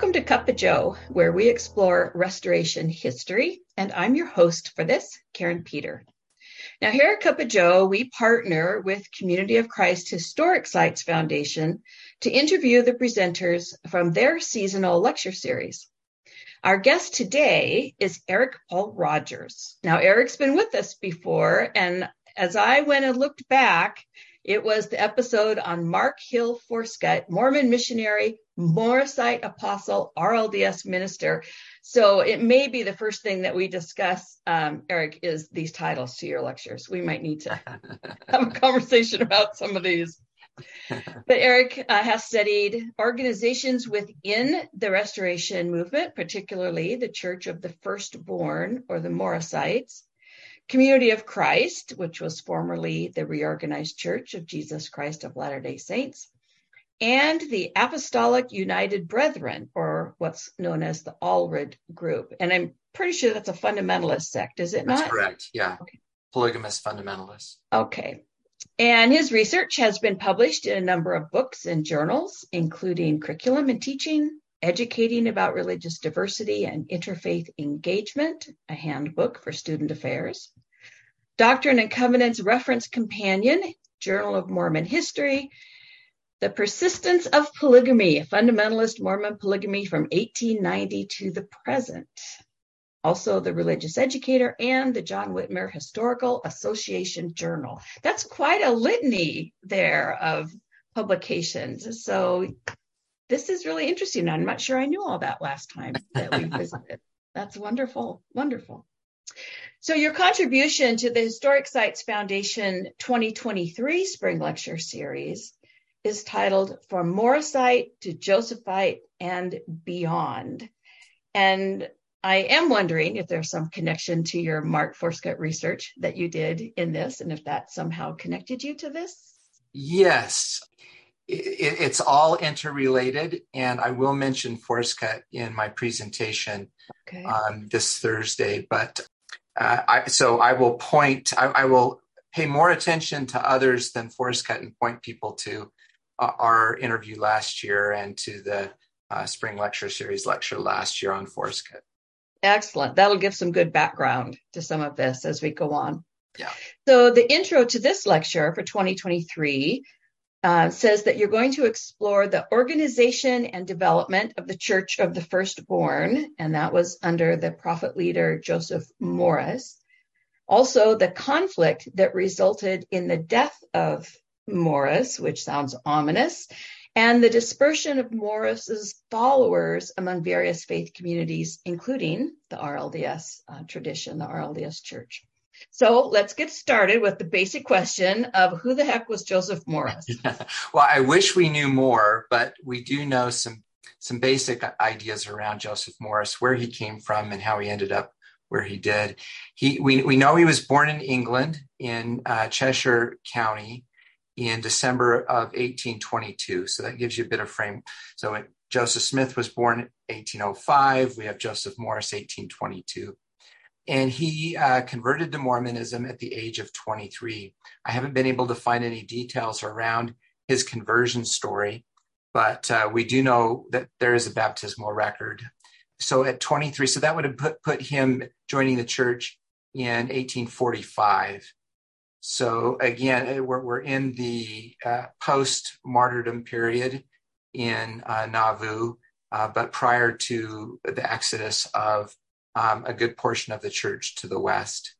Welcome to Cuppa Joe, where we explore restoration history. And I'm your host for this, Karin Peter. Now, here at Cuppa Joe, we partner with Community of Christ Historic Sites Foundation to interview the presenters from their seasonal lecture series. Our guest today is Eric Paul Rogers. Now, Eric's been with us before, and as I went and looked back, it was the episode on Mark Hill Forscutt, Mormon missionary, Morrisite apostle, RLDS minister. So it may be the first thing that we discuss, um, Eric, is these titles to your lectures. We might need to have a conversation about some of these. But Eric uh, has studied organizations within the restoration movement, particularly the Church of the Firstborn or the Morrisites, Community of Christ, which was formerly the Reorganized Church of Jesus Christ of Latter day Saints, and the Apostolic United Brethren, or what's known as the Allred Group. And I'm pretty sure that's a fundamentalist sect, is it that's not? That's correct, yeah. Okay. Polygamous fundamentalists. Okay. And his research has been published in a number of books and journals, including Curriculum and Teaching, Educating about Religious Diversity and Interfaith Engagement, a handbook for student affairs, Doctrine and Covenants Reference Companion, Journal of Mormon History, The Persistence of Polygamy, Fundamentalist Mormon Polygamy from 1890 to the present. Also, the Religious Educator and the John Whitmer Historical Association Journal. That's quite a litany there of publications. So this is really interesting. I'm not sure I knew all that last time that we visited. That's wonderful, wonderful. So your contribution to the Historic Sites Foundation 2023 Spring Lecture Series is titled From Morrisite to Josephite and Beyond. And I am wondering if there's some connection to your Mark Forscutt research that you did in this, and if that somehow connected you to this. Yes, it, it's all interrelated, and I will mention Forscutt in my presentation okay. um, this Thursday. But uh, I, so I will point, I, I, will pay more attention to others than Forscutt and point people to our interview last year and to the uh, spring lecture series lecture last year on Forscutt. Excellent. That'll give some good background to some of this as we go on. Yeah. So the intro to this lecture for 2023 uh, says that you're going to explore the organization and development of the Church of the Firstborn, and that was under the prophet leader Joseph Morris. Also, the conflict that resulted in the death of Morris, which sounds ominous, and the dispersion of Morris's followers among various faith communities, including the RLDS uh, tradition, the RLDS Church. So let's get started with the basic question of who the heck was Joseph Morris? well, I wish we knew more, but we do know some some basic ideas around Joseph Morris, where he came from and how he ended up where he did. He we we know he was born in England in uh, Cheshire County in December of 1822. So that gives you a bit of frame. So Joseph Smith was born 1805. We have Joseph Morris 1822 and he uh, converted to Mormonism at the age of 23. I haven't been able to find any details around his conversion story, but uh, we do know that there is a baptismal record. So at 23, so that would have put, put him joining the church in 1845. So again, uh, we're, we're in the uh, post martyrdom period in uh, Nauvoo, uh, but prior to the exodus of um, a good portion of the church to the west.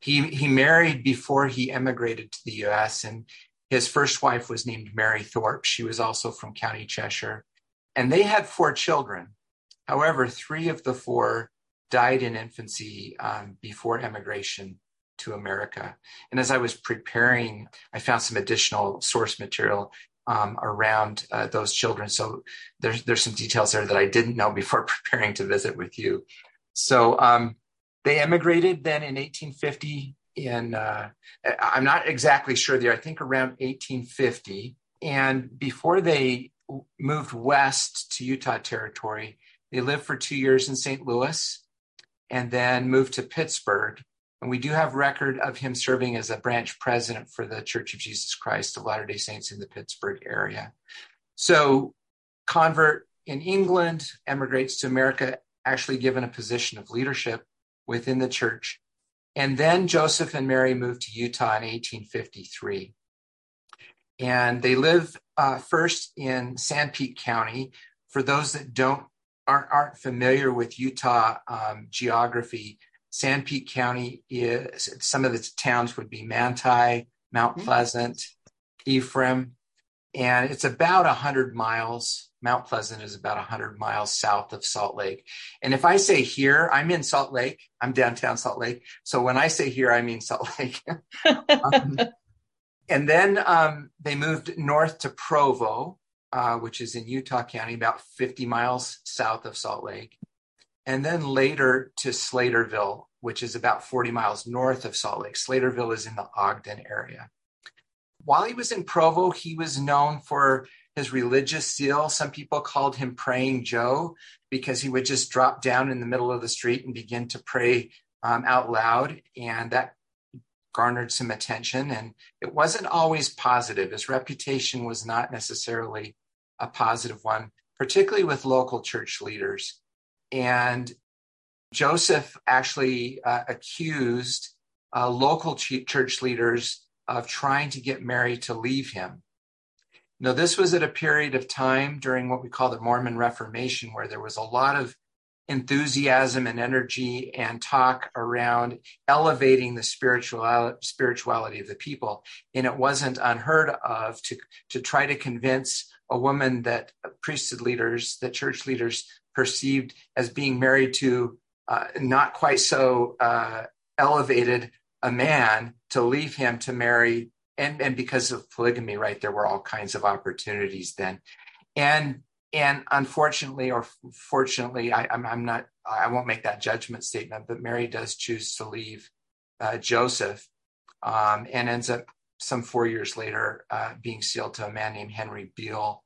He, he married before he emigrated to the US, and his first wife was named Mary Thorpe. She was also from County Cheshire. And they had four children. However, three of the four died in infancy um, before emigration to America. And as I was preparing, I found some additional source material um, around uh, those children. So there's there's some details there that I didn't know before preparing to visit with you. So um, they emigrated then in 1850. In uh, I'm not exactly sure there. I think around 1850. And before they moved west to Utah Territory, they lived for two years in St. Louis, and then moved to Pittsburgh. And we do have record of him serving as a branch president for the Church of Jesus Christ of Latter Day Saints in the Pittsburgh area. So convert in England, emigrates to America, actually given a position of leadership within the church. And then Joseph and Mary moved to Utah in 1853. And they live uh, first in Sanpete County. For those that don't aren't, aren't familiar with Utah um, geography, Sanpete County is some of the towns would be Manti, Mount mm-hmm. Pleasant, Ephraim, and it's about 100 miles. Mount Pleasant is about 100 miles south of Salt Lake. And if I say here, I'm in Salt Lake, I'm downtown Salt Lake. So when I say here, I mean Salt Lake. um, and then um, they moved north to Provo, uh, which is in Utah County, about 50 miles south of Salt Lake. And then later to Slaterville, which is about 40 miles north of Salt Lake. Slaterville is in the Ogden area while he was in Provo, he was known for his religious zeal. Some people called him Praying Joe because he would just drop down in the middle of the street and begin to pray um, out loud. And that garnered some attention. And it wasn't always positive. His reputation was not necessarily a positive one, particularly with local church leaders. And Joseph actually uh, accused uh, local ch- church leaders of trying to get Mary to leave him. Now, this was at a period of time during what we call the Mormon Reformation, where there was a lot of enthusiasm and energy and talk around elevating the spiritual spirituality of the people. And it wasn't unheard of to, to try to convince a woman that priesthood leaders, that church leaders perceived as being married to uh, not quite so uh, elevated a man to leave him to marry and and because of polygamy right there were all kinds of opportunities then. And and unfortunately or fortunately I, I'm, I'm not I won't make that judgment statement but Mary does choose to leave uh, Joseph um, and ends up some four years later uh, being sealed to a man named Henry Beale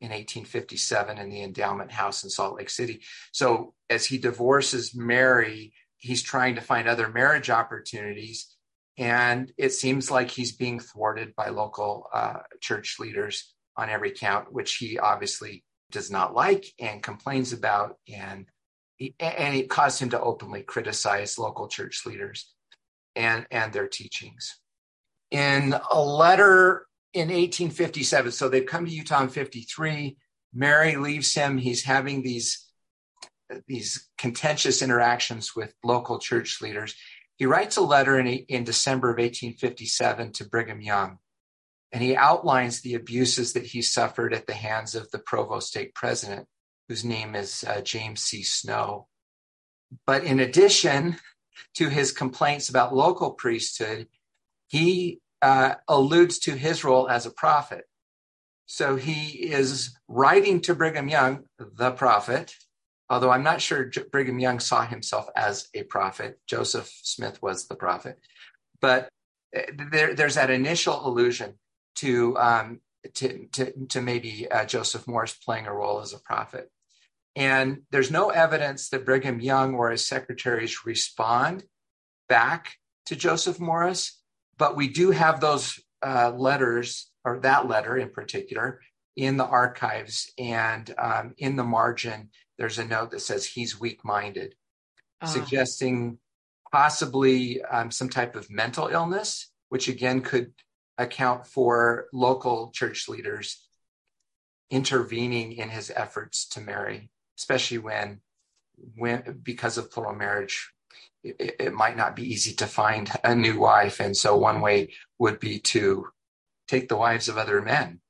in 1857 in the endowment house in Salt Lake City. So as he divorces Mary, he's trying to find other marriage opportunities. And it seems like he's being thwarted by local uh, church leaders on every count, which he obviously does not like and complains about. And, and it caused him to openly criticize local church leaders and, and their teachings. In a letter in 1857, so they've come to Utah in 53. Mary leaves him. He's having these these contentious interactions with local church leaders. He writes a letter in, in December of 1857 to Brigham Young, and he outlines the abuses that he suffered at the hands of the Provo stake president, whose name is uh, James C. Snow. But in addition to his complaints about local priesthood, he uh, alludes to his role as a prophet. So he is writing to Brigham Young, the prophet, although I'm not sure Brigham Young saw himself as a prophet. Joseph Smith was the prophet. But eh, there, there's that initial allusion to, um, to, to, to, maybe uh, Joseph Morris playing a role as a prophet. And there's no evidence that Brigham Young or his secretaries respond back to Joseph Morris, but we do have those uh, letters, or that letter in particular, in the archives and um, in the margin there's a note that says he's weak minded, uh. Ah. suggesting possibly um, some type of mental illness, which again could account for local church leaders intervening in his efforts to marry, especially when, when because of plural marriage, it, it might not be easy to find a new wife. And so one way would be to take the wives of other men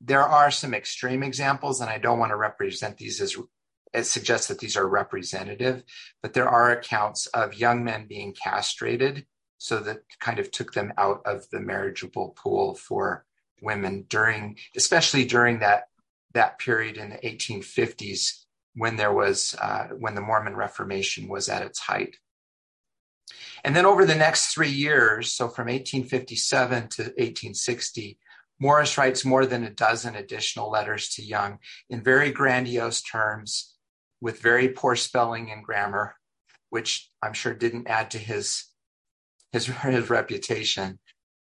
there are some extreme examples, and I don't want to represent these as it suggests that these are representative, but there are accounts of young men being castrated, so that kind of took them out of the marriageable pool for women during, especially during that that period in the 1850s when there was uh, when the Mormon Reformation was at its height. And then over the next three years, so from 1857 to 1860, Morris writes more than a dozen additional letters to Young in very grandiose terms with very poor spelling and grammar, which I'm sure didn't add to his his, his reputation.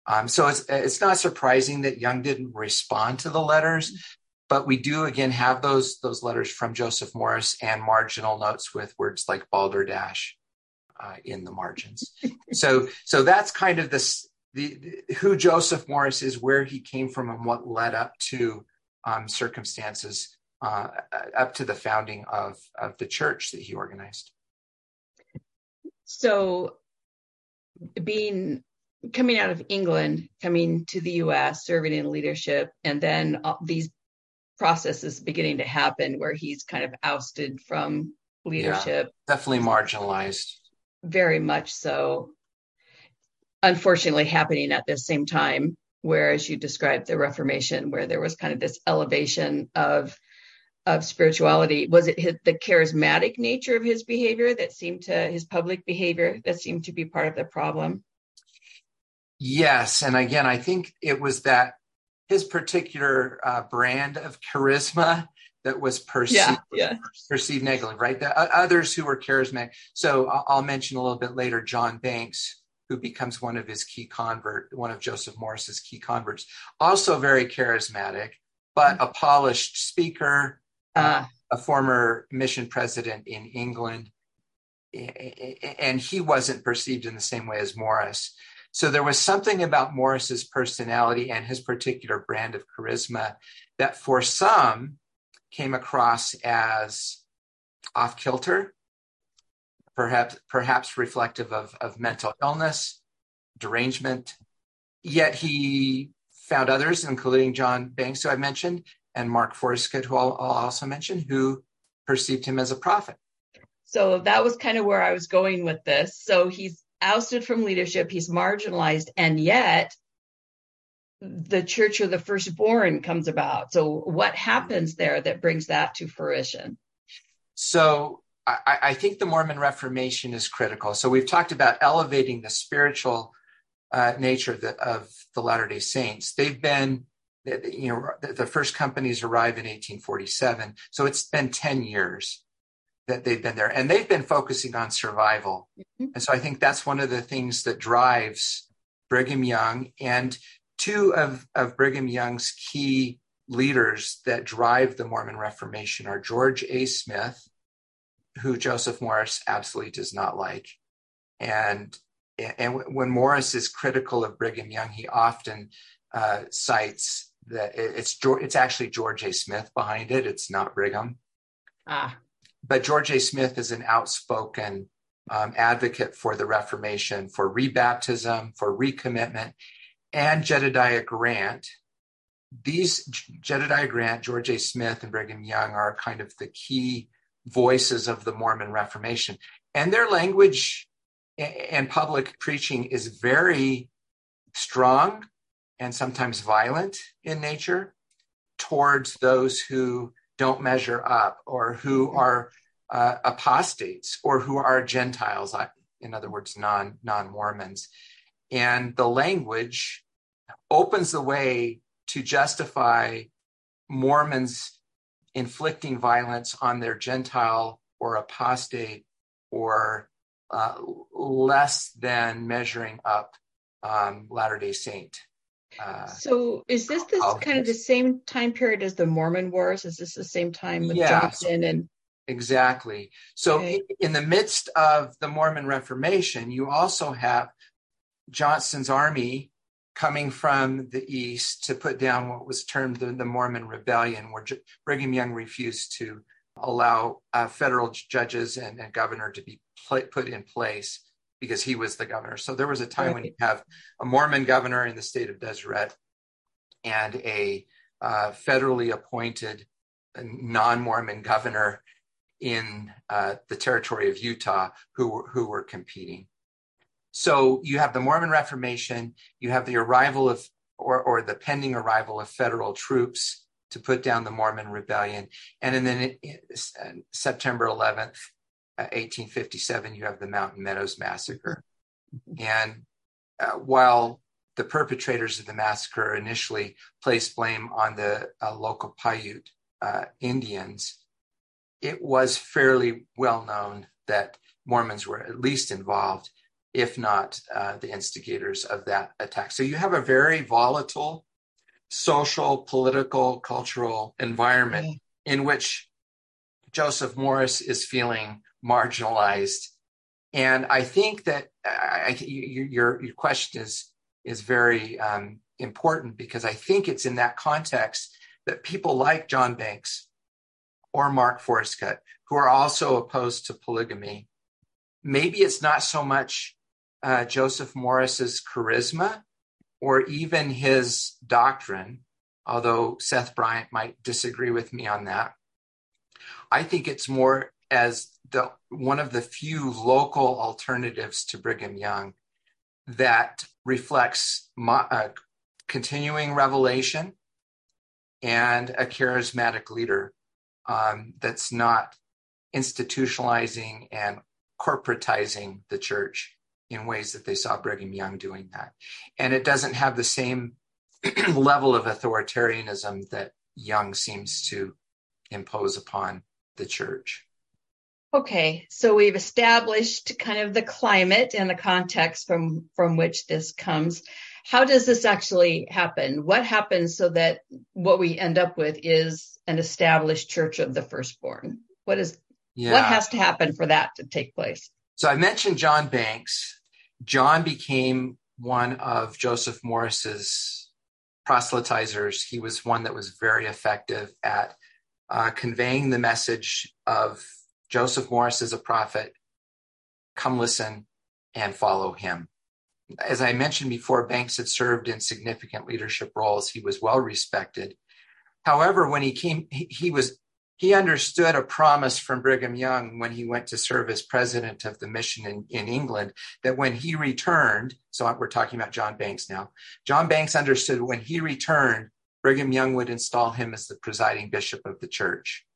Um, so it's it's not surprising that Young didn't respond to the letters, but we do again have those those letters from Joseph Morris and marginal notes with words like balderdash uh, in the margins. so so that's kind of this the, the, who Joseph Morris is, where he came from, and what led up to um, circumstances uh, up to the founding of of the church that he organized. So, being coming out of England, coming to the U.S., serving in leadership, and then these processes beginning to happen where he's kind of ousted from leadership. Yeah, definitely marginalized. Very much so. Unfortunately, happening at the same time, whereas you described the Reformation, where there was kind of this elevation of of spirituality. Was it his, the charismatic nature of his behavior that seemed to his public behavior that seemed to be part of the problem? Yes, and again, I think it was that his particular uh, brand of charisma that was perceived yeah, yeah. perceived negatively, right? The, uh, others who were charismatic. So I'll, I'll, mention a little bit later John Banks, who becomes one of his key convert, one of Joseph Morris's key converts, also very charismatic, but mm-hmm. a polished speaker, uh, a former mission president in England, and he wasn't perceived in the same way as Morris. So there was something about Morris's personality and his particular brand of charisma that for some came across as off kilter, perhaps perhaps reflective of, of mental illness, derangement. Yet he found others, including John Banks, who I mentioned, and Mark Forscutt, who I'll, I'll also mention, who perceived him as a prophet. So that was kind of where I was going with this. So he's ousted from leadership, he's marginalized, and yet the church of the firstborn comes about. So, what happens there that brings that to fruition? So, I, I think the Mormon Reformation is critical. So, we've talked about elevating the spiritual uh, nature of the, of the Latter day Saints. They've been you know the first companies arrived in 1847 so it's been 10 years that they've been there and they've been focusing on survival. Mm-hmm. and so i think that's one of the things that drives brigham young and two of, of brigham young's key leaders that drive the mormon reformation are george a. Smith who joseph morris absolutely does not like. And and when morris is critical of brigham young he often uh, cites that it's it's actually george a. Smith behind it. It's not brigham. Ah but George A. Smith is an outspoken um, advocate for the Reformation, for rebaptism, for recommitment, and Jedediah Grant. These Jedediah Grant, George A. Smith, and Brigham Young are kind of the key voices of the Mormon Reformation. And their language and public preaching is very strong and sometimes violent in nature towards those who don't measure up or who mm-hmm. are uh, apostates or who are Gentiles, in other words, non non Mormons. And the language opens the way to justify Mormons inflicting violence on their Gentile or apostate or uh, less than measuring up um, Latter day Saint uh, so is this this kind of the same time period as the Mormon Wars? Is this the same time with yeah, Johnston and exactly? So okay. in, in the midst of the Mormon Reformation, you also have Johnston's army coming from the east to put down what was termed the, the Mormon Rebellion, where J- Brigham Young refused to allow uh, federal judges and, and governor to be pl- put in place because he was the governor. So there was a time right. when you have a Mormon governor in the state of Deseret and a uh, federally appointed non-Mormon governor in uh, the territory of Utah who who were competing. So you have the Mormon Reformation, you have the arrival of or, or the pending arrival of federal troops to put down the Mormon rebellion, and then in September 11th, 1857, you have the Mountain Meadows Massacre. And uh, while the perpetrators of the massacre initially placed blame on the uh, local Paiute uh, Indians, it was fairly well known that Mormons were at least involved, if not uh, the instigators of that attack. So you have a very volatile social, political, cultural environment mm-hmm. in which Joseph Morris is feeling marginalized. And I think that I, your, your question is, is very um, important because I think it's in that context that people like John Banks or Mark Forscutt, who are also opposed to polygamy, maybe it's not so much uh, Joseph Morris's charisma or even his doctrine, although Seth Bryant might disagree with me on that. I think it's more as the one of the few local alternatives to Brigham Young that reflects uh, continuing revelation and a charismatic leader um, that's not institutionalizing and corporatizing the church in ways that they saw Brigham Young doing that. And it doesn't have the same level of authoritarianism that Young seems to impose upon the church. Okay, so we've established kind of the climate and the context from from which this comes. How does this actually happen? What happens so that what we end up with is an established church of the firstborn? What is yeah. what has to happen for that to take place? So I mentioned John Banks. John became one of Joseph Morris's proselytizers. He was one that was very effective at uh, conveying the message of Joseph Morris is a prophet. Come listen and follow him. As I mentioned before, Banks had served in significant leadership roles. He was well respected. However, when he came, he, was he understood a promise from Brigham Young when he went to serve as president of the mission in, in England that when he returned, so we're talking about John Banks now, John Banks understood when he returned, Brigham Young would install him as the presiding bishop of the church.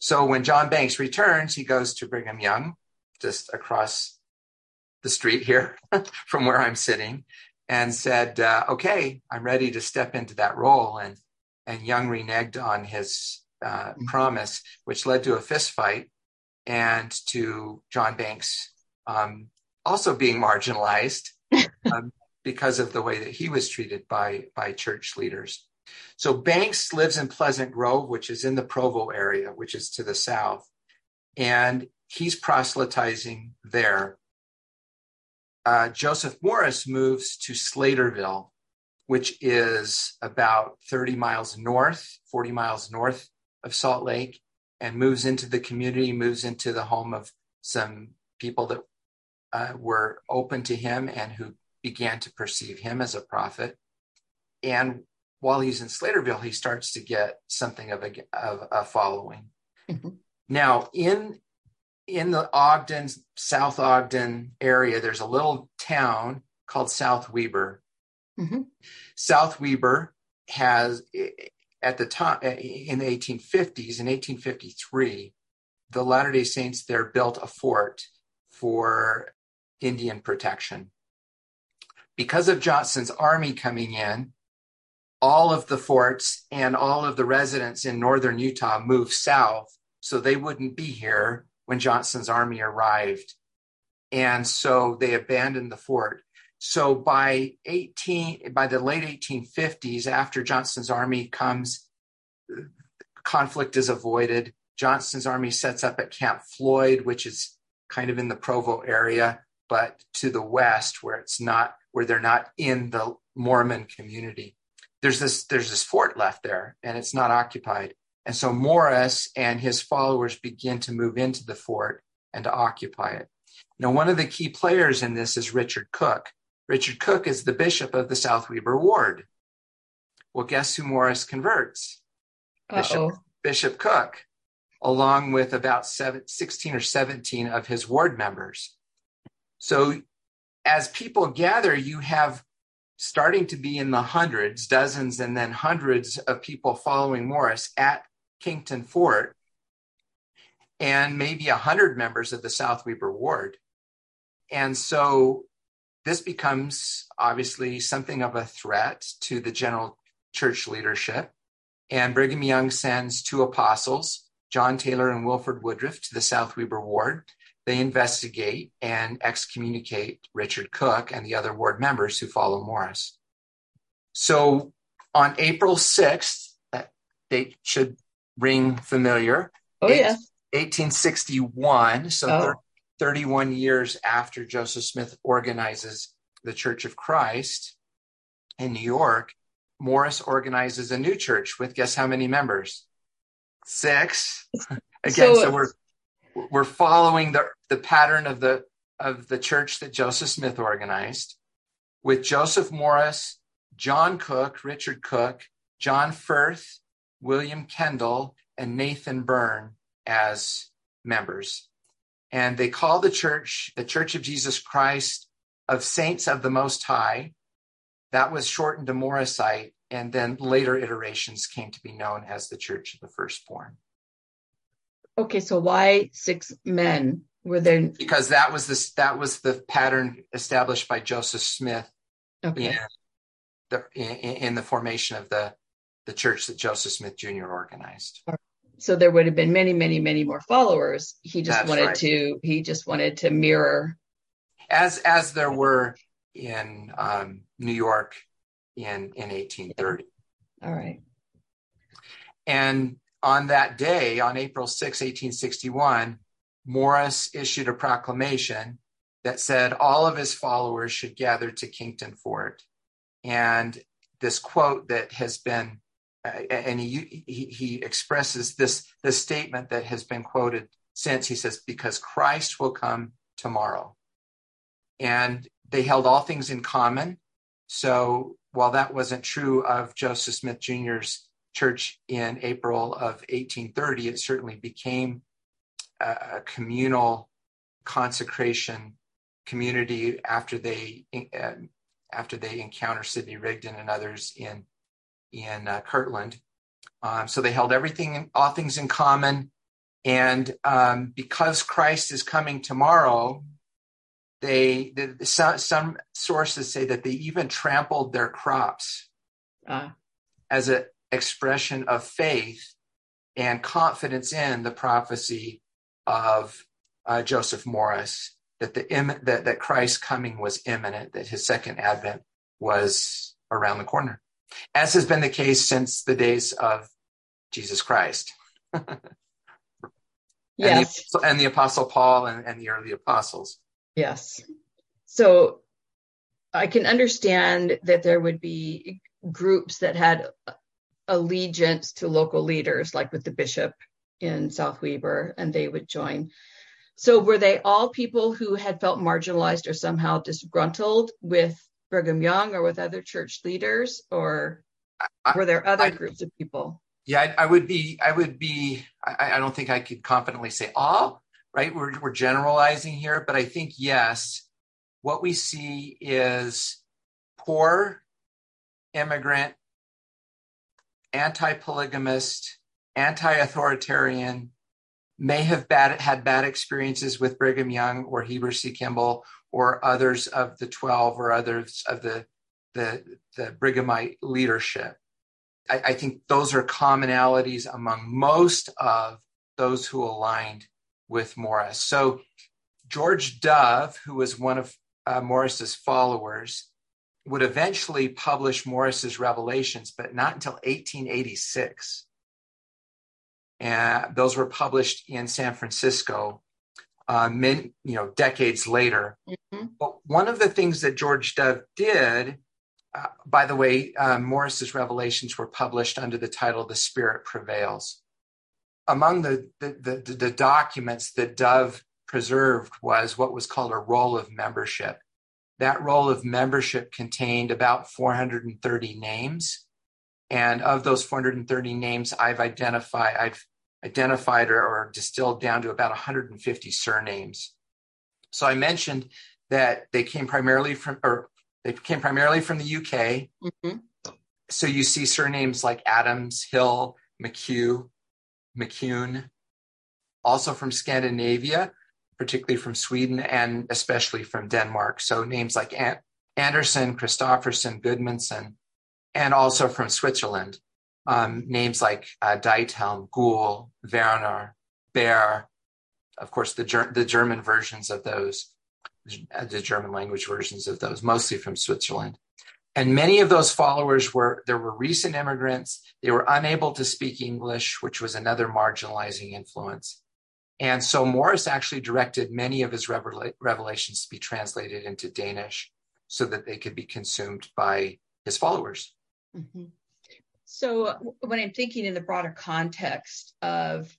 So when John Banks returns, he goes to Brigham Young, just across the street here from where I'm sitting, and said, uh, "Okay, I'm ready to step into that role." And and Young reneged on his uh, mm-hmm. promise, which led to a fist fight and to John Banks um, also being marginalized um, because of the way that he was treated by by church leaders. So Banks lives in Pleasant Grove, which is in the Provo area, which is to the south, and he's proselytizing there. Uh, Joseph Morris moves to Slaterville, which is about 30 miles north, 40 miles north of Salt Lake, and moves into the community, moves into the home of some people that uh, were open to him and who began to perceive him as a prophet. And while he's in Slaterville, he starts to get something of a, of a following. Mm-hmm. Now, in in the Ogden, South Ogden area, there's a little town called South Weber. Mm-hmm. South Weber has, at the time, in the 1850s, in 1853, the Latter day Saints there built a fort for Indian protection. Because of Johnston's army coming in, all of the forts and all of the residents in northern Utah moved south so they wouldn't be here when Johnston's army arrived. And so they abandoned the fort. So by 18 by the late 1850s after Johnston's army comes conflict is avoided. Johnston's army sets up at Camp Floyd which is kind of in the Provo area but to the west where it's not where they're not in the Mormon community there's this there's this fort left there and it's not occupied. And so morris and his followers begin to move into the fort and to occupy it. Now one of the key players in this is richard cook. Richard cook is the bishop of the south weber ward. Well guess who morris converts? Bishop, bishop cook along with about seven, 16 or 17 of his ward members. So as people gather you have starting to be in the hundreds, dozens, and then hundreds of people following Morris at Kington Fort, and maybe a hundred members of the South Weber Ward. And so this becomes obviously something of a threat to the general church leadership. And Brigham Young sends two apostles, John Taylor and Wilford Woodruff, to the South Weber Ward they investigate and excommunicate Richard Cook and the other ward members who follow Morris. So on April 6th, that date should ring familiar. Oh, yes. 1861, so Oh. thir- 31 years after Joseph Smith organizes the Church of Christ in New York, Morris organizes a new church with guess how many members? Six. Again, So- so, we're we're following the the pattern of the of the church that Joseph Smith organized with Joseph Morris, John Cook, Richard Cook, John Firth, William Kendall, and Nathan Byrne as members. And they call the church the Church of Jesus Christ of Saints of the Most High. That was shortened to Morrisite, and then later iterations came to be known as the Church of the Firstborn. Okay, so why six men? Were there Because that was this that was the pattern established by Joseph Smith okay? in the in, in the formation of the the church that Joseph Smith Jr. organized. So there would have been many, many, many more followers. He just That's wanted right. to. He just wanted to mirror. as as there were in um, New York in in 1830. All right. And on that day, on April 6, 1861, Morris issued a proclamation that said all of his followers should gather to Kington Fort. And this quote that has been, uh, and he, he, he expresses this, this statement that has been quoted since. He says, Because Christ will come tomorrow. And they held all things in common. So while that wasn't true of Joseph Smith Jr.'s church in April of 1830, it certainly became a, a communal consecration community after they uh, after they encounter Sidney Rigdon and others in in uh, Kirtland. Um, so they held everything, all things in common, and um, because Christ is coming tomorrow, they the, some, some sources say that they even trampled their crops Uh, as an expression of faith and confidence in the prophecy of uh, Joseph Morris that the Im- that, that Christ's coming was imminent, that his second advent was around the corner, as has been the case since the days of Jesus Christ yes. and, the, and the Apostle Paul and, and the early apostles. Yes. So I can understand that there would be groups that had allegiance to local leaders, like with the bishop in South Weber, and they would join. So were they all people who had felt marginalized or somehow disgruntled with Brigham Young or with other church leaders, or were there other I- groups of people? Yeah, I, I would be. I would be. I, I don't think I could confidently say all. Right, we're we're generalizing here, but I think yes. What we see is poor immigrant, anti-polygamist, anti-authoritarian, may have bad had bad experiences with Brigham Young or Heber C. Kimball or others of the twelve or others of the the the Brighamite leadership. I, I think those are commonalities among most of those who aligned with Morris. So George Dove, who was one of uh, Morris's followers, would eventually publish Morris's revelations, but not until 1886. And those were published in San Francisco, uh, min, you know, decades later. Mhm. But one of the things that George Dove did uh, by the way, uh, Morris's revelations were published under the title "The Spirit Prevails." Among the the, the the documents that Dove preserved was what was called a roll of membership. That roll of membership contained about 430 names, and of those 430 names, I've identified I've identified or, or distilled down to about 150 surnames. So I mentioned that they came primarily from or they came primarily from the UK. Mhm. So you see surnames like Adams, Hill, McHugh, McCune, also from Scandinavia, particularly from Sweden and especially from Denmark. So names like An- Anderson, Christofferson, Goodmanson, and also from Switzerland. Um, names like uh, Diethelm, Gould, Werner, Baer, of course, the, Ger- the German versions of those, uh, the German language versions of those, mostly from Switzerland. And many of those followers were, there were recent immigrants. They were unable to speak English, which was another marginalizing influence. And so Morris actually directed many of his revela- revelations to be translated into Danish so that they could be consumed by his followers. Mm-hmm. So when I'm thinking in the broader context of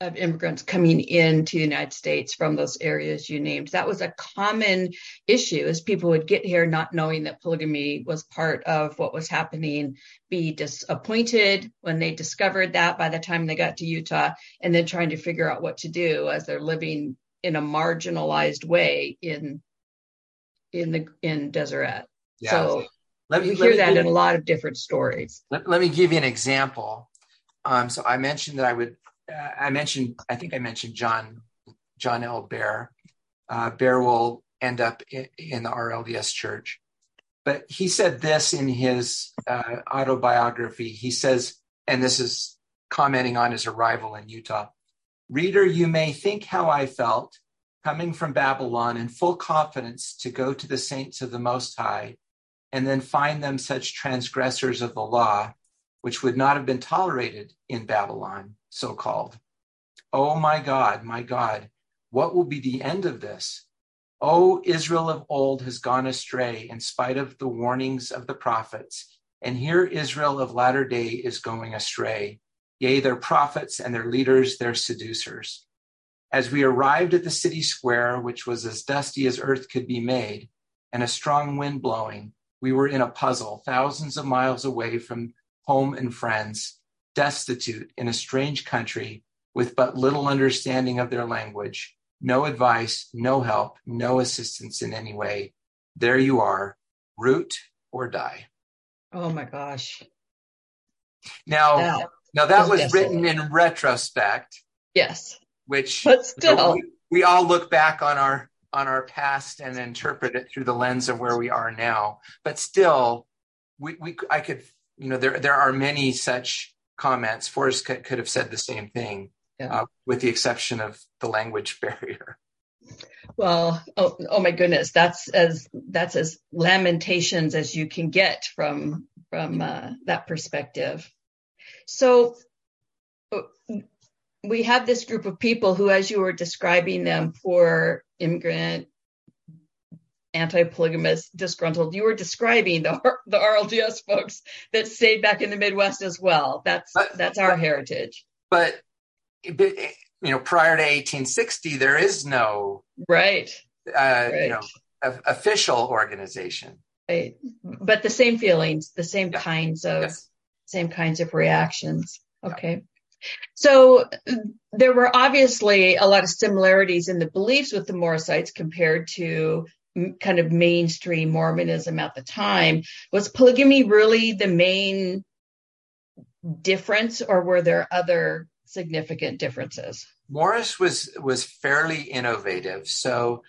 of immigrants coming into the United States from those areas you named. That was a common issue as people would get here not knowing that polygamy was part of what was happening, be disappointed when they discovered that by the time they got to Utah, and then trying to figure out what to do as they're living in a marginalized way in in the in Deseret. Yeah. So let me, we hear that in a lot of different stories. Let, let me give you an example. Um, so I mentioned that I would I mentioned, I think I mentioned John John L. Bear. Uh, Behr will end up in, in, the RLDS Church, but he said this in his uh, autobiography. He says, and this is commenting on his arrival in Utah. Reader, you may think how I felt coming from Babylon in full confidence to go to the saints of the Most High, and then find them such transgressors of the law, which would not have been tolerated in Babylon so called. Oh my God, my God, what will be the end of this? Oh, Israel of old has gone astray in spite of the warnings of the prophets. And here Israel of latter day is going astray. Yea, their prophets and their leaders, their seducers. As we arrived at the city square, which was as dusty as earth could be made, and a strong wind blowing, we were in a puzzle, thousands of miles away from home and friends, destitute in a strange country with but little understanding of their language, no advice, no help, no assistance in any way. There you are, root or die. Oh my gosh. Now, that now that was written in retrospect. Yes. Which but still we, we all look back on our on our past and interpret it through the lens of where we are now. But still, we, we I could you know there there are many such comments, Forrest could, could have said the same thing, yeah. uh, with the exception of the language barrier. Well, oh, oh my goodness, that's as that's as lamentations as you can get from from uh, that perspective. So we have this group of people who, as you were describing them, poor immigrant anti-polygamous disgruntled you were describing the the RLDS folks that stayed back in the Midwest as well that's but, that's our but, heritage but you know prior to 1860 there is no right, uh, right. you know a, official organization right but the same feelings the same yeah. kinds of yes. same kinds of reactions okay yeah. So there were obviously a lot of similarities in the beliefs with the Morrisites compared to kind of mainstream Mormonism at the time. Was polygamy really the main difference, or were there other significant differences? Morris was was fairly innovative. So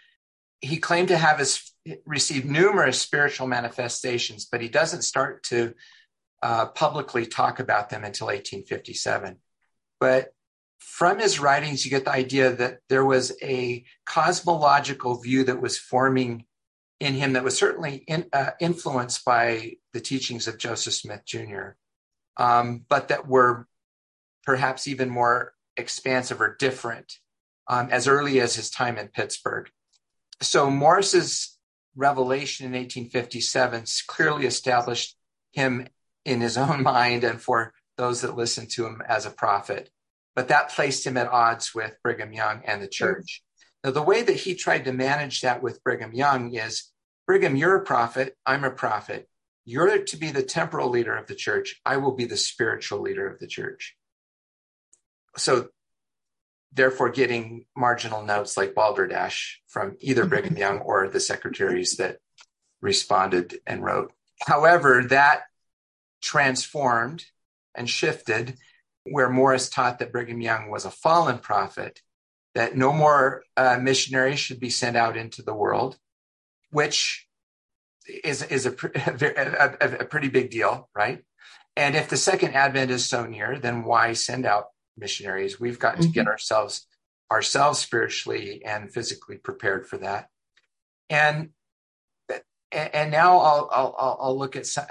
he claimed to have his, received numerous spiritual manifestations, but he doesn't start to uh, publicly talk about them until 1857. But from his writings, you get the idea that there was a cosmological view that was forming in him that was certainly in, uh, influenced by the teachings of Joseph Smith Jr., um, but that were perhaps even more expansive or different um, as early as his time in Pittsburgh. So Morris's revelation in 1857 clearly established him in his own mind and for those that listened to him as a prophet but that placed him at odds with Brigham Young and the church. Now, the way that he tried to manage that with Brigham Young is Brigham, you're a prophet, I'm a prophet. You're to be the temporal leader of the church. I will be the spiritual leader of the church. So, therefore, getting marginal notes like balderdash from either mm-hmm. Brigham Young or the secretaries that responded and wrote. However, that transformed and shifted where Morris taught that Brigham Young was a fallen prophet, that no more uh, missionaries should be sent out into the world, which is, is a, a, a, a pretty big deal, right? And if the second advent is so near, then why send out missionaries? We've got mm-hmm. to get mm-hmm. ourselves ourselves spiritually and physically prepared for that. And and, and now I'll, I'll, I'll look at some,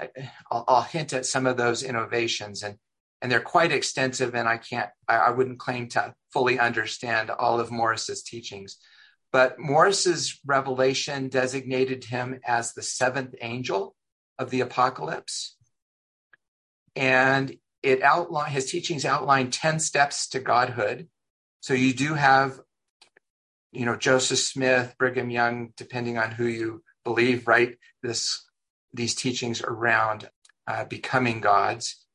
I'll, I'll, hint at some of those innovations and and they're quite extensive and I can't I, I wouldn't claim to fully understand all of Morris's teachings. But Morris's revelation designated him as the seventh angel of the apocalypse. And it outline his teachings outline 10 steps to godhood. So you do have you know joseph smith brigham young depending on who you believe right this these teachings around uh, becoming gods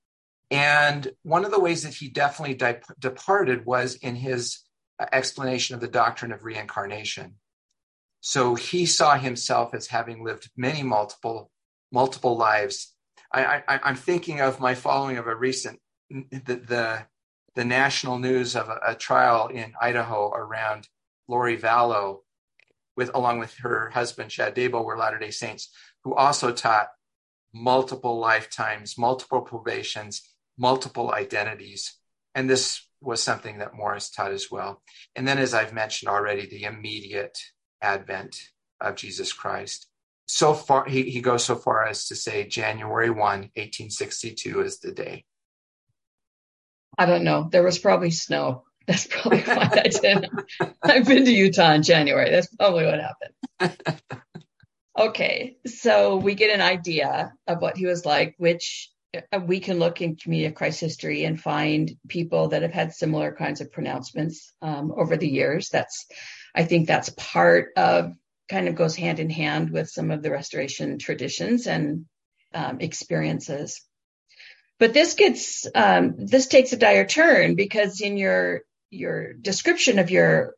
and one of the ways that he definitely di- departed was in his uh, explanation of the doctrine of reincarnation. So he saw himself as having lived many multiple multiple lives. I, am thinking of my following of a recent the the, the national news of a, a, trial in Idaho around Lori Vallow, with along with her husband Chad Daybell were Latter Day Saints, who also taught multiple lifetimes, multiple probations, multiple identities, and this was something that Morris taught as well. And then, as I've mentioned already, the immediate advent of Jesus Christ so far he, he goes so far as to say January 1, 1862 is the day. I don't know. There was probably snow. That's probably why I did. I've been to Utah in January. That's probably what happened. okay, so we get an idea of what he was like, which we can look in Community of Christ history and find people that have had similar kinds of pronouncements um, over the years. That's, I think, that's part of kind of goes hand in hand with some of the restoration traditions and um, experiences. But this gets um, this takes a dire turn because in your your description of your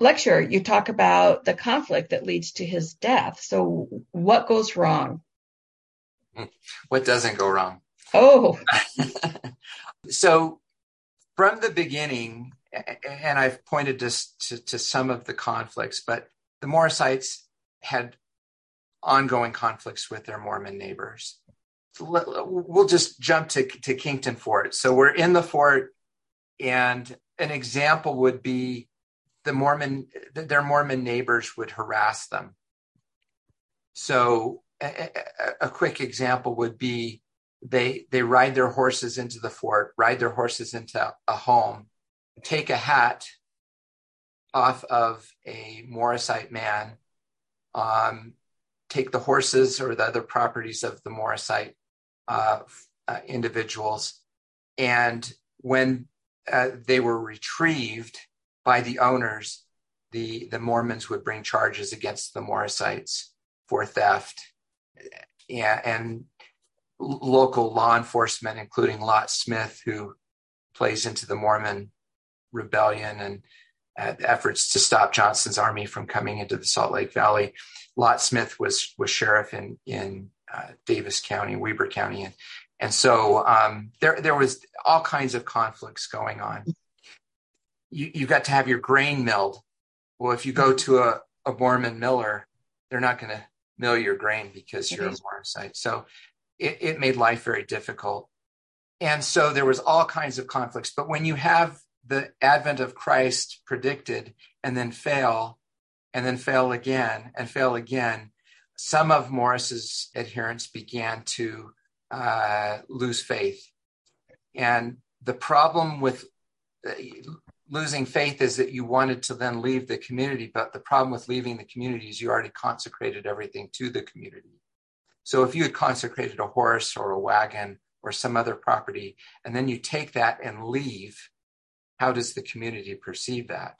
lecture, you talk about the conflict that leads to his death. So what goes wrong? What doesn't go wrong? Oh, so from the beginning, and I've pointed to, to, to some of the conflicts, but the Morrisites had ongoing conflicts with their Mormon neighbors. We'll just jump to, to Kington Fort. So we're in the fort, and an example would be the Mormon, their Mormon neighbors would harass them. So a, a, a quick example would be they they ride their horses into the fort, ride their horses into a home, take a hat off of a Morrisite man, um, take the horses or the other properties of the Morrisite uh, uh, individuals. And when uh, they were retrieved by the owners, the, the Mormons would bring charges against the Morrisites for theft. Yeah, and local law enforcement, including Lot Smith, who plays into the Mormon rebellion and uh, efforts to stop Johnston's army from coming into the Salt Lake Valley. Lot Smith was was sheriff in in uh, Davis County, Weber County, and and so um, there there was all kinds of conflicts going on. You you got to have your grain milled. Well, if you go to a, a Mormon miller, they're not going to mill your grain because you're a Mormon So it, it made life very difficult. And so there was all kinds of conflicts. But when you have the advent of Christ predicted and then fail and then fail again and fail again, some of Morris's adherents began to uh, lose faith. And the problem with uh, losing faith is that you wanted to then leave the community, but the problem with leaving the community is you already consecrated everything to the community. So if you had consecrated a horse or a wagon or some other property, and then you take that and leave, how does the community perceive that?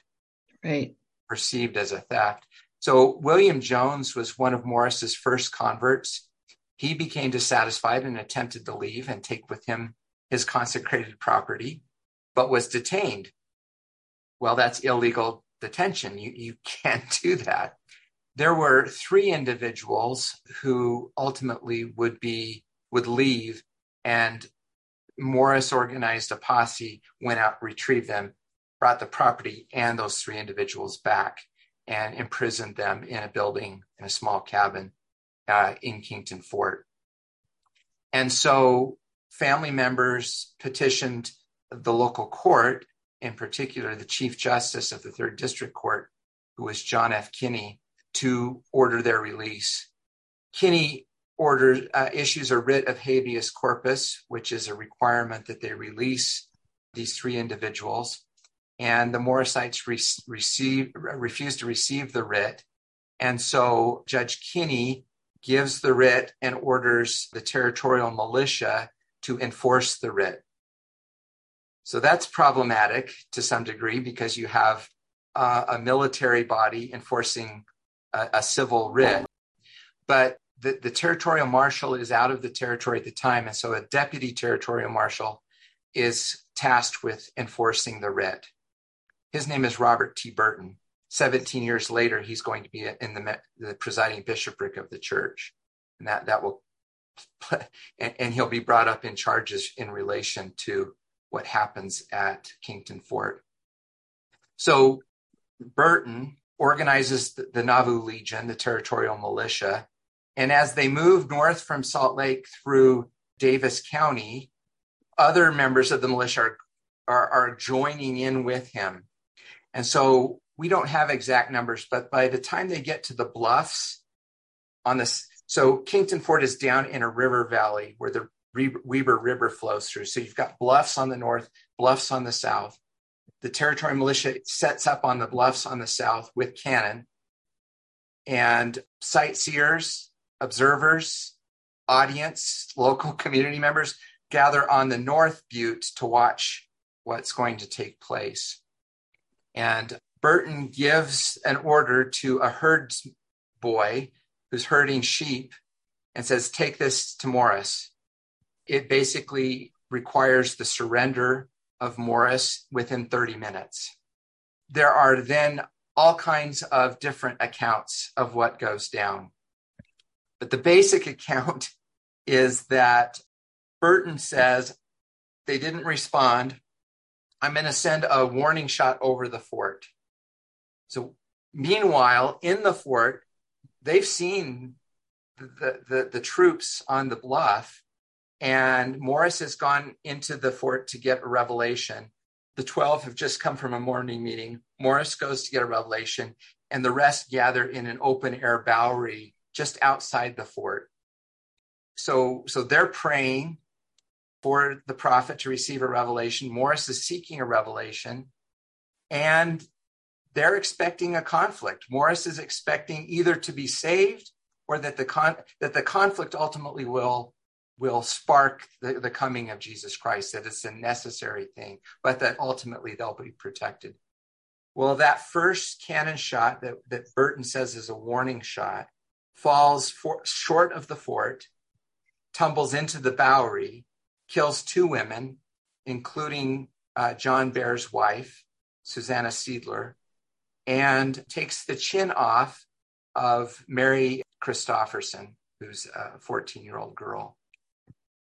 Right. Perceived as a theft. So William Jones was one of Morris's first converts. He became dissatisfied and attempted to leave and take with him his consecrated property, but was detained. Well, that's illegal detention. You, you can't do that. There were three individuals who ultimately would be would leave and Morris organized a posse, went out, retrieved them, brought the property and those three individuals back, and imprisoned them in a building in a small cabin uh, in Kington Fort. And so family members petitioned the local court, in particular the Chief Justice of the Third District Court, who was John F. Kinney, to order their release. Kinney orders uh, issues a writ of habeas corpus, which is a requirement that they release these three individuals. And the Morrisites re- receive, refuse to receive the writ. And so Judge Kinney gives the writ and orders the territorial militia to enforce the writ. So that's problematic to some degree because you have uh, a military body enforcing a, a civil writ. But the, the territorial marshal is out of the territory at the time. And so a deputy territorial marshal is tasked with enforcing the writ. His name is Robert T. Burton. 17 years later, he's going to be in the, the presiding bishopric of the church. And that, that will, and, and he'll be brought up in charges in relation to what happens at Kington Fort. So Burton organizes the, Nauvoo Legion, the territorial militia. And as they move north from Salt Lake through Davis County, other members of the militia are, are, are joining in with him. And so we don't have exact numbers, but by the time they get to the bluffs on this, so Kington Fort is down in a river valley where the Weber River flows through. So you've got bluffs on the north, bluffs on the south. The territory militia sets up on the bluffs on the south with cannon, and sightseers, observers, audience, local community members gather on the North Butte to watch what's going to take place. And Burton gives an order to a herd boy who's herding sheep and says, Take this to Morris. It basically requires the surrender of Morris within 30 minutes. There are then all kinds of different accounts of what goes down. But the basic account is that Burton says they didn't respond. I'm going to send a warning shot over the fort. So, meanwhile, in the fort, they've seen the, the, the troops on the bluff, and Morris has gone into the fort to get a revelation. The 12 have just come from a morning meeting. Morris goes to get a revelation, and the rest gather in an open air Bowery just outside the fort. So, so they're praying for the prophet to receive a revelation. Morris is seeking a revelation, and they're expecting a conflict. Morris is expecting either to be saved or that the con- that the conflict ultimately will will spark the, the coming of Jesus Christ, that it's a necessary thing, but that ultimately they'll be protected. Well, that first cannon shot that, that Burton says is a warning shot falls for, short of the fort, tumbles into the Bowery, kills two women, including uh, John Bear's wife, Susanna Seidler, and takes the chin off of Mary Christopherson, who's a 14 year old girl,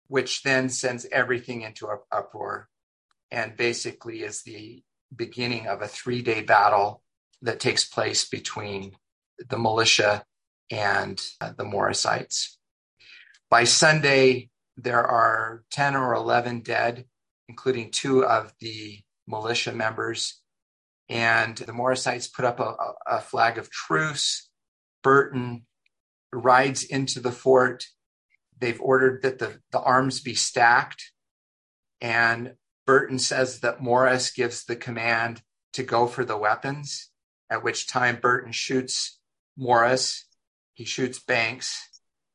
which then sends everything into an uproar and basically is the beginning of a three day battle that takes place between the militia and uh, the Morrisites. By Sunday, there are 10 or 11 dead, including two of the militia members. And the Morrisites put up a, a flag of truce. Burton rides into the fort. They've ordered that the, the arms be stacked. And Burton says that Morris gives the command to go for the weapons, at which time Burton shoots Morris. He shoots Banks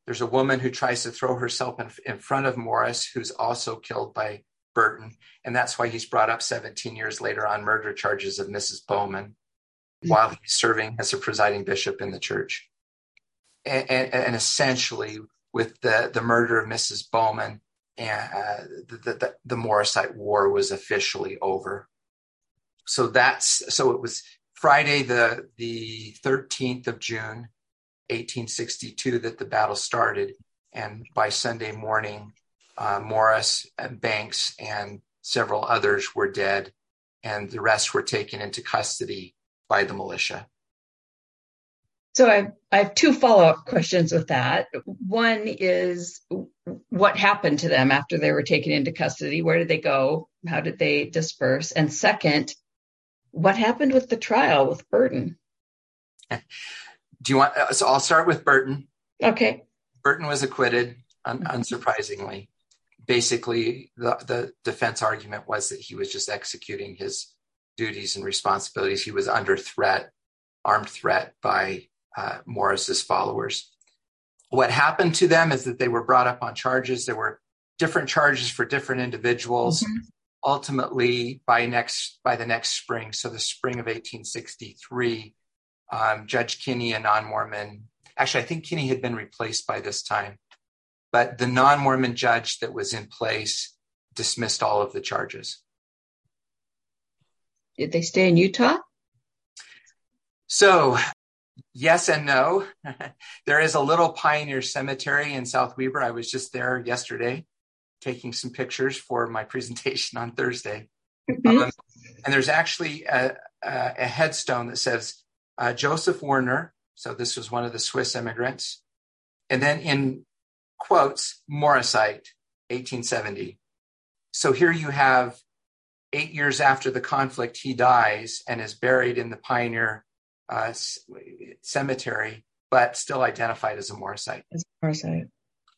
there's a woman who tries to throw herself in, in front of Morris, who's also killed by Burton. And that's why he's brought up 17 years later on murder charges of Mrs. Bowman while he's serving as a presiding bishop in the church. And, and, and essentially, with the, the murder of Mrs. Bowman, and uh, the, the, the Morrisite War was officially over. So that's so it was Friday the the 13th of June, 1862 that the battle started. And by Sunday morning, uh, Morris and Banks and several others were dead, and the rest were taken into custody by the militia. So I, I have two follow up questions with that. One is what happened to them after they were taken into custody? Where did they go? How did they disperse? And second, what happened with the trial with Burton? Do you want? So I'll start with Burton. Okay. Burton was acquitted, un- unsurprisingly. Basically, the, the defense argument was that he was just executing his duties and responsibilities. He was under threat, armed threat by uh, Morris's followers. What happened to them is that they were brought up on charges. There were different charges for different individuals. Mm-hmm. Ultimately, by next by the next spring, so the spring of 1863, um, Judge Kinney, a non-Mormon, actually, I think Kinney had been replaced by this time, but the non-Mormon judge that was in place dismissed all of the charges. Did they stay in Utah? So, yes and no. there is a little pioneer cemetery in South Weber. I was just there yesterday taking some pictures for my presentation on Thursday. Mm-hmm. Um, and there's actually a, a, a headstone that says uh, Joseph Werner. So this was one of the Swiss immigrants. And then in quotes, Morrisite, 1870. So here you have eight years after the conflict, he dies and is buried in the Pioneer uh, Cemetery, but still identified as a Morrisite. As Morrisite.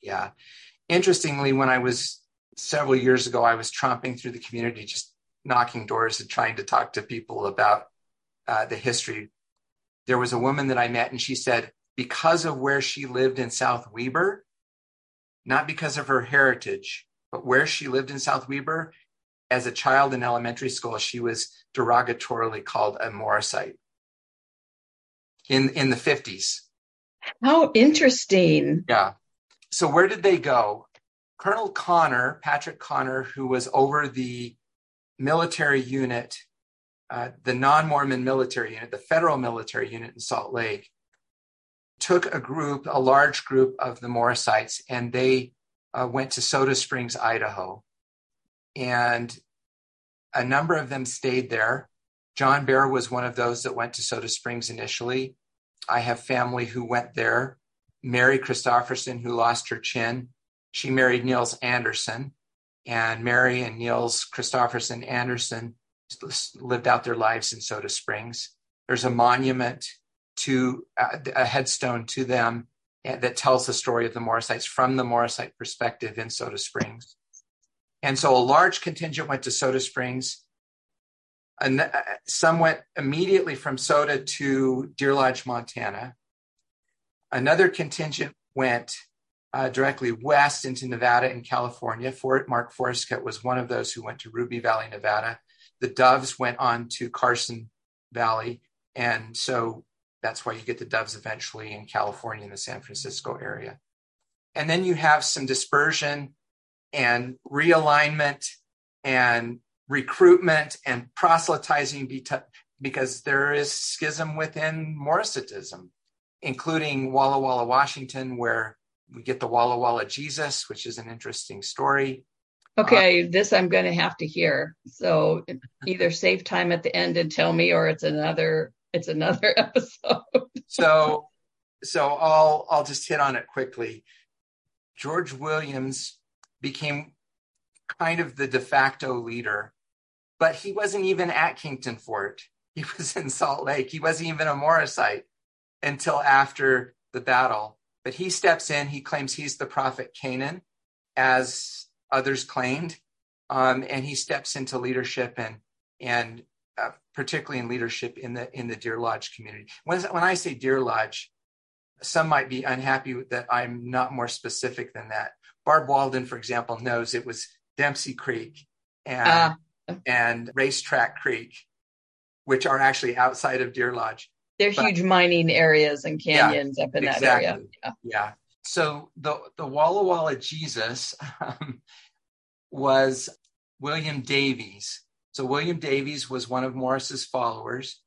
Yeah. Interestingly, when I was several years ago, I was tromping through the community, just knocking doors and trying to talk to people about uh, the history. There was a woman that I met, and she said, because of where she lived in South Weber, not because of her heritage, but where she lived in South Weber, as a child in elementary school, she was derogatorily called a Morrisite in, in the 50s. How interesting. Yeah. So where did they go? Colonel Connor, Patrick Connor, who was over the military unit, uh, the non Mormon military unit, the federal military unit in Salt Lake, took a group, a large group of the Morrisites, and they uh, went to Soda Springs, Idaho and a number of them stayed there. John Bear was one of those that went to Soda Springs initially. I have family who went there. Mary Christopherson, who lost her chin, she married Niels Anderson, and Mary and Niels Christopherson Anderson lived out their lives in Soda Springs. There's a monument to uh, a headstone to them eh, that tells the story of the Morrisites from the Morrisite perspective in Soda Springs. And so a large contingent went to Soda Springs. And uh, some went immediately from Soda to Deer Lodge, Montana. Another contingent went uh, directly west into Nevada and California. Fort Mark Forscutt was one of those who went to Ruby Valley, Nevada. The Doves went on to Carson Valley. And so that's why you get the Doves eventually in California in the San Francisco area. And then you have some dispersion and realignment and recruitment and proselytizing because there is schism within Morrisitism, including Walla Walla, Washington, where we get the Walla Walla Jesus, which is an interesting story. Okay, uh, this I'm going to have to hear. So either save time at the end and tell me, or it's another it's another episode. so so I'll I'll just hit on it quickly. George Williams became kind of the de facto leader, but he wasn't even at Kington Fort. He was in Salt Lake. He wasn't even a Morrisite until after the battle. But he steps in. He claims he's the prophet Canaan, as others claimed, um, and he steps into leadership and and uh, particularly in leadership in the in the Deer Lodge community. When when I say Deer Lodge, some might be unhappy that I'm not more specific than that. Barb Walden, for example, knows it was Dempsey Creek and uh, and Racetrack Creek, which are actually outside of Deer Lodge. They're but, huge mining areas and canyons yeah, up in exactly. that area. Yeah. yeah. So the the Walla Walla Jesus um, was William Davies. So William Davies was one of Morris's followers,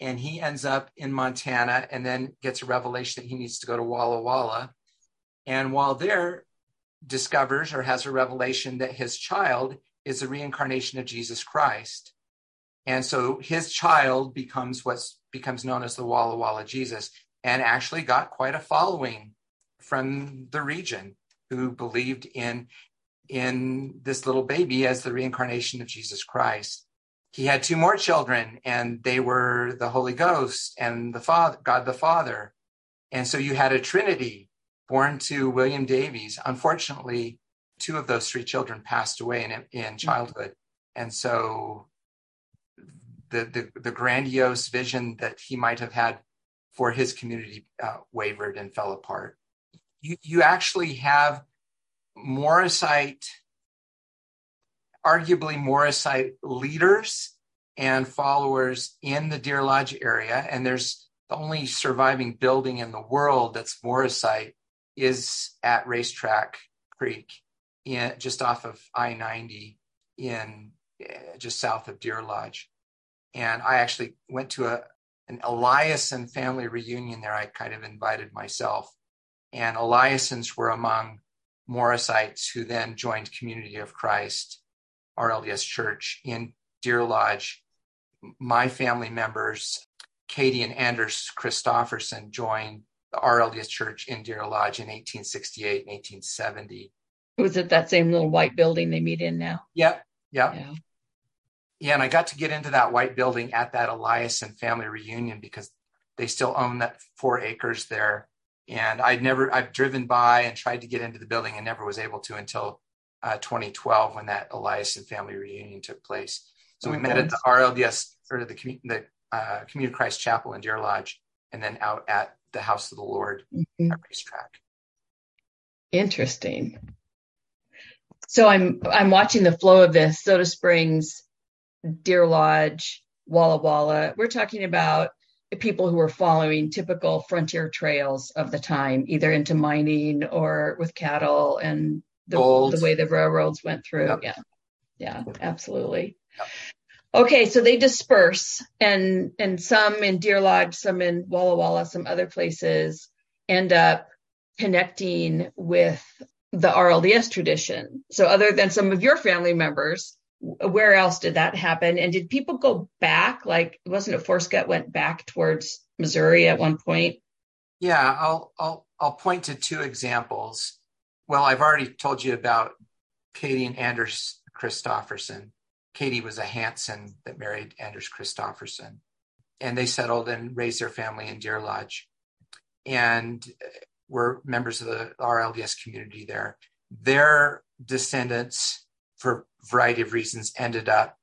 and he ends up in Montana and then gets a revelation that he needs to go to Walla Walla. And while there, discovers or has a revelation that his child is a reincarnation of Jesus Christ. And so his child becomes what becomes known as the Walla Walla Jesus and actually got quite a following from the region who believed in, in this little baby as the reincarnation of Jesus Christ. He had two more children and they were the Holy Ghost and the Father, God the Father. And so you had a Trinity born to William Davies. Unfortunately, two of those three children passed away in, in childhood. And so the, the, the grandiose vision that he might have had for his community uh, wavered and fell apart. You, you actually have Morrisite, arguably Morrisite leaders and followers in the Deer Lodge area. And there's the only surviving building in the world that's Morrisite is at Racetrack Creek, in, just off of I 90 in uh, just south of Deer Lodge. And I actually went to a, an Eliason family reunion there. I kind of invited myself. And Eliasons were among Morrisites who then joined Community of Christ, RLDS Church in Deer Lodge. My family members, Katie and Anders Christofferson, joined the RLDS Church in Deer Lodge in 1868 and 1870. Was it that same little white building they meet in now? Yep, yep. Yeah. Yeah, and I got to get into that white building at that Eliason family reunion because they still own that four acres there. And I'd never, I've driven by and tried to get into the building and never was able to until uh, 2012 when that Eliason family reunion took place. So we met at the RLDS or the, the uh, Community Christ Chapel in Deer Lodge, and then out at the House of the Lord mm-hmm. at racetrack. Interesting. So I'm I'm watching the flow of this Soda Springs Deer Lodge, Walla Walla. We're talking about people who were following typical frontier trails of the time, either into mining or with cattle and the, the way the railroads went through. Yep. Yeah. Yeah, absolutely. Yep. Okay, so they disperse and and some in Deer Lodge, some in Walla Walla, some other places end up connecting with the RLDS tradition. So other than some of your family members, where else did that happen? And did people go back? Like, wasn't it Forscutt went back towards Missouri at one point? Yeah, I'll I'll I'll point to two examples. Well, I've already told you about Katie and Anders Christofferson. Katie was a Hanson that married Anders Christofferson, and they settled and raised their family in Deer Lodge, and were members of the RLDS community there. Their descendants for a variety of reasons, ended up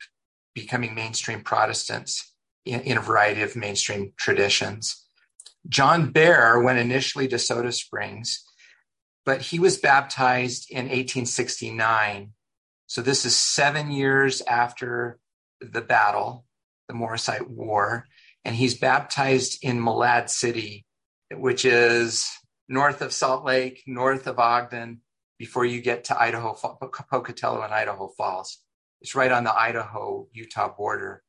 becoming mainstream Protestants in, in a variety of mainstream traditions. John Bear went initially to Soda Springs, but he was baptized in 1869. So this is seven years after the battle, the Morrisite War, and he's baptized in Malad City, which is north of Salt Lake, north of Ogden, before you get to Idaho, Pocatello and Idaho Falls. It's right on the Idaho Utah border.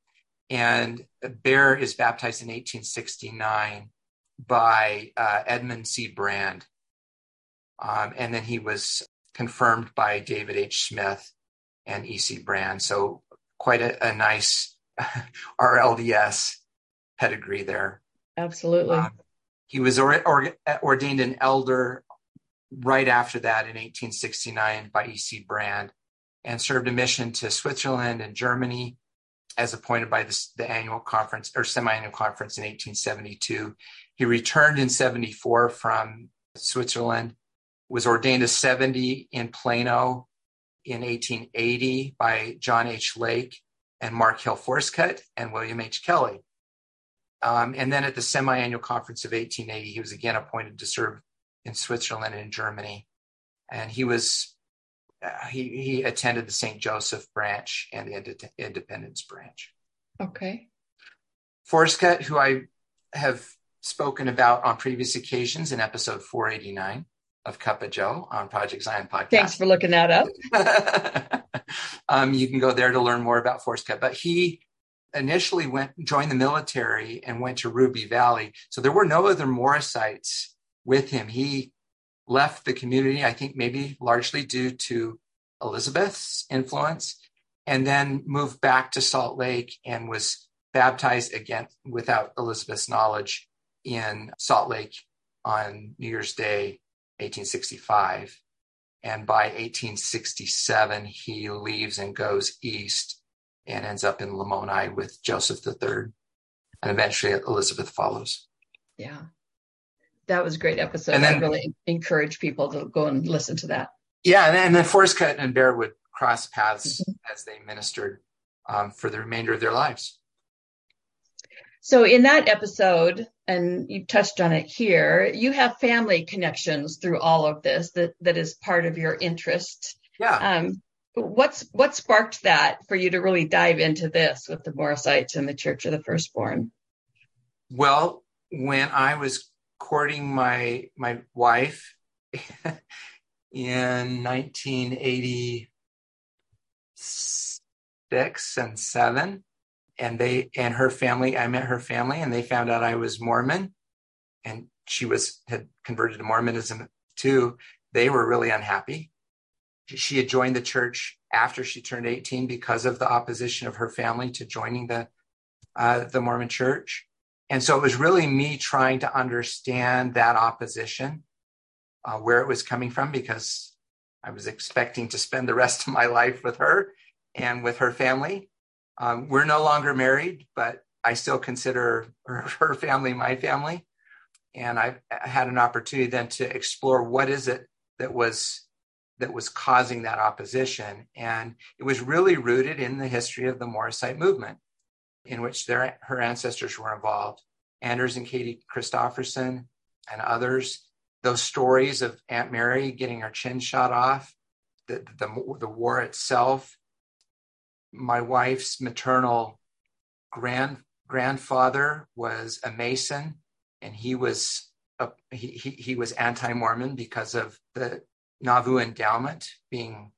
And Bear is baptized in 1869 by uh, Edmund C. Brand. Um, and then he was confirmed by David H. Smith and E.C. Brand. So quite a, a nice RLDS pedigree there. Absolutely. Um, he was or, or, ordained an elder right after that in 1869 by E.C. Brand and served a mission to Switzerland and Germany as appointed by the, the annual conference or semi-annual conference in 1872. He returned in 74 from Switzerland, was ordained a 70 in Plano in 1880 by John H. Lake and Mark Hill Forscutt and William H. Kelley. Um, and then at the semi-annual conference of 1880, he was again appointed to serve in Switzerland and in Germany. And he was uh, he he attended the St. Joseph branch and the Independence branch. Okay. Forscutt, who I have spoken about on previous occasions in episode 489 of Cuppa Joe on Project Zion podcast. Thanks for looking that up. um, you can go there to learn more about Forscutt. But he initially went joined the military and went to Ruby Valley. So there were no other Morrisites with him. He left the community, I think maybe largely due to Elizabeth's influence, and then moved back to Salt Lake and was baptized again without Elizabeth's knowledge in Salt Lake on New Year's Day, 1865. And by 1867, he leaves and goes east and ends up in Lamoni with Joseph III. And eventually Elizabeth follows. Yeah. that was a great episode. And then, I really encourage people to go and listen to that. Yeah, and, and then Forscutt and Bear would cross paths mm-hmm. as they ministered um, for the remainder of their lives. So, in that episode, and you touched on it here, you have family connections through all of this that, that is part of your interest. Yeah. Um, what's what sparked that for you to really dive into this with the Morrisites and the Church of the Firstborn? Well, when I was courting my my wife in 1986 and 7 and they and her family i met her family and they found out i was mormon and she was had converted to mormonism too they were really unhappy she had joined the church after she turned 18 because of the opposition of her family to joining the uh, the mormon church and so it was really me trying to understand that opposition uh, where it was coming from because i was expecting to spend the rest of my life with her and with her family um, we're no longer married, but I still consider her, her family my family. And I had an opportunity then to explore what is it that was that was causing that opposition. And it was really rooted in the history of the Morrisite movement, in which their, her ancestors were involved. Anders and Katie Christofferson and others, those stories of Aunt Mary getting her chin shot off, the, the, the war itself, my wife's maternal grand grandfather was a Mason, and he was a, he, he, he was anti-Mormon because of the Nauvoo endowment being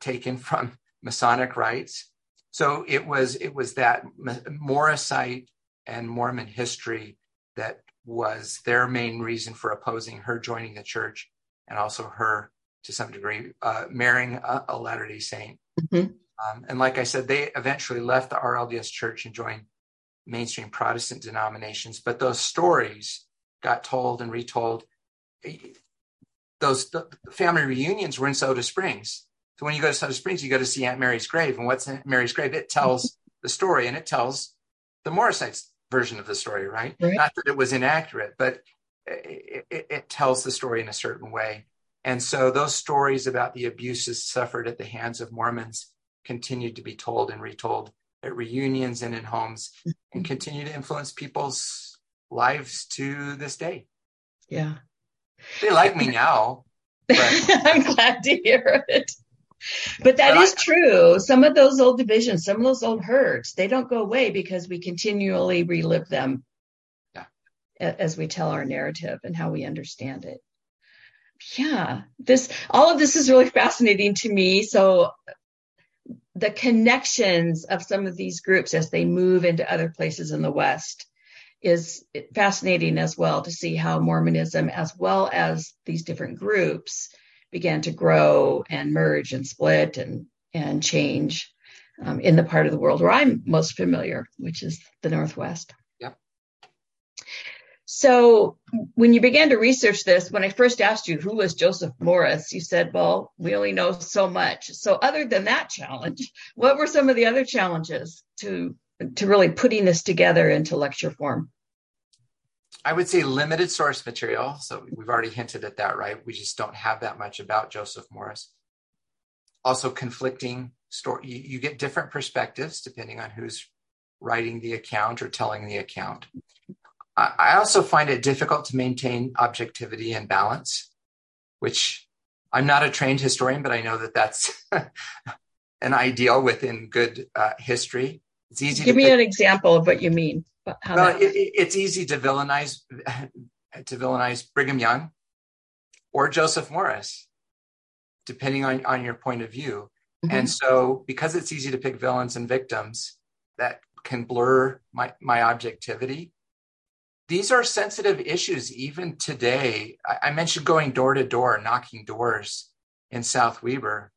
taken from Masonic rites. So it was it was that Morrisite and Mormon history that was their main reason for opposing her joining the church, and also her to some degree uh, marrying a, a Latter Day Saint. Mm-hmm. Um, and like I said, they eventually left the RLDS church and joined mainstream Protestant denominations. But those stories got told and retold. Those family reunions were in Soda Springs. So when you go to Soda Springs, you go to see Aunt Mary's grave. And what's Aunt Mary's grave? It tells the story and it tells the Morrisites version of the story, right? right. Not that it was inaccurate, but it, it, it tells the story in a certain way. And so those stories about the abuses suffered at the hands of Mormons continued to be told and retold at reunions and in homes and mm-hmm. continue to influence people's lives to this day. Yeah. They like me now. I'm glad to hear it. But that but is I, true. Some of those old divisions, some of those old hurts, they don't go away because we continually relive them yeah. as we tell our narrative and how we understand it. Yeah, this all of this is really fascinating to me. So the connections of some of these groups as they move into other places in the West is fascinating as well to see how Mormonism, as well as these different groups, began to grow and merge and split and and change um, in the part of the world where I'm most familiar, which is the Northwest. Yep. So when you began to research this, when I first asked you who was Joseph Morris, you said, well, we only know so much. So other than that challenge, what were some of the other challenges to to really putting this together into lecture form? I would say limited source material. So we've already hinted at that, right? We just don't have that much about Joseph Morris. Also conflicting story. You, you get different perspectives depending on who's writing the account or telling the account. I also find it difficult to maintain objectivity and balance, which I'm not a trained historian, but I know that that's an ideal within good uh, history. It's easy. Give me pick, an example of what you mean. well, it, it's easy to villainize to villainize Brigham Young or Joseph Morris, depending on, on your point of view. Mm-hmm. And so, because it's easy to pick villains and victims, that can blur my, my objectivity these are sensitive issues even today. I, I mentioned going door to door, knocking doors in South Weber.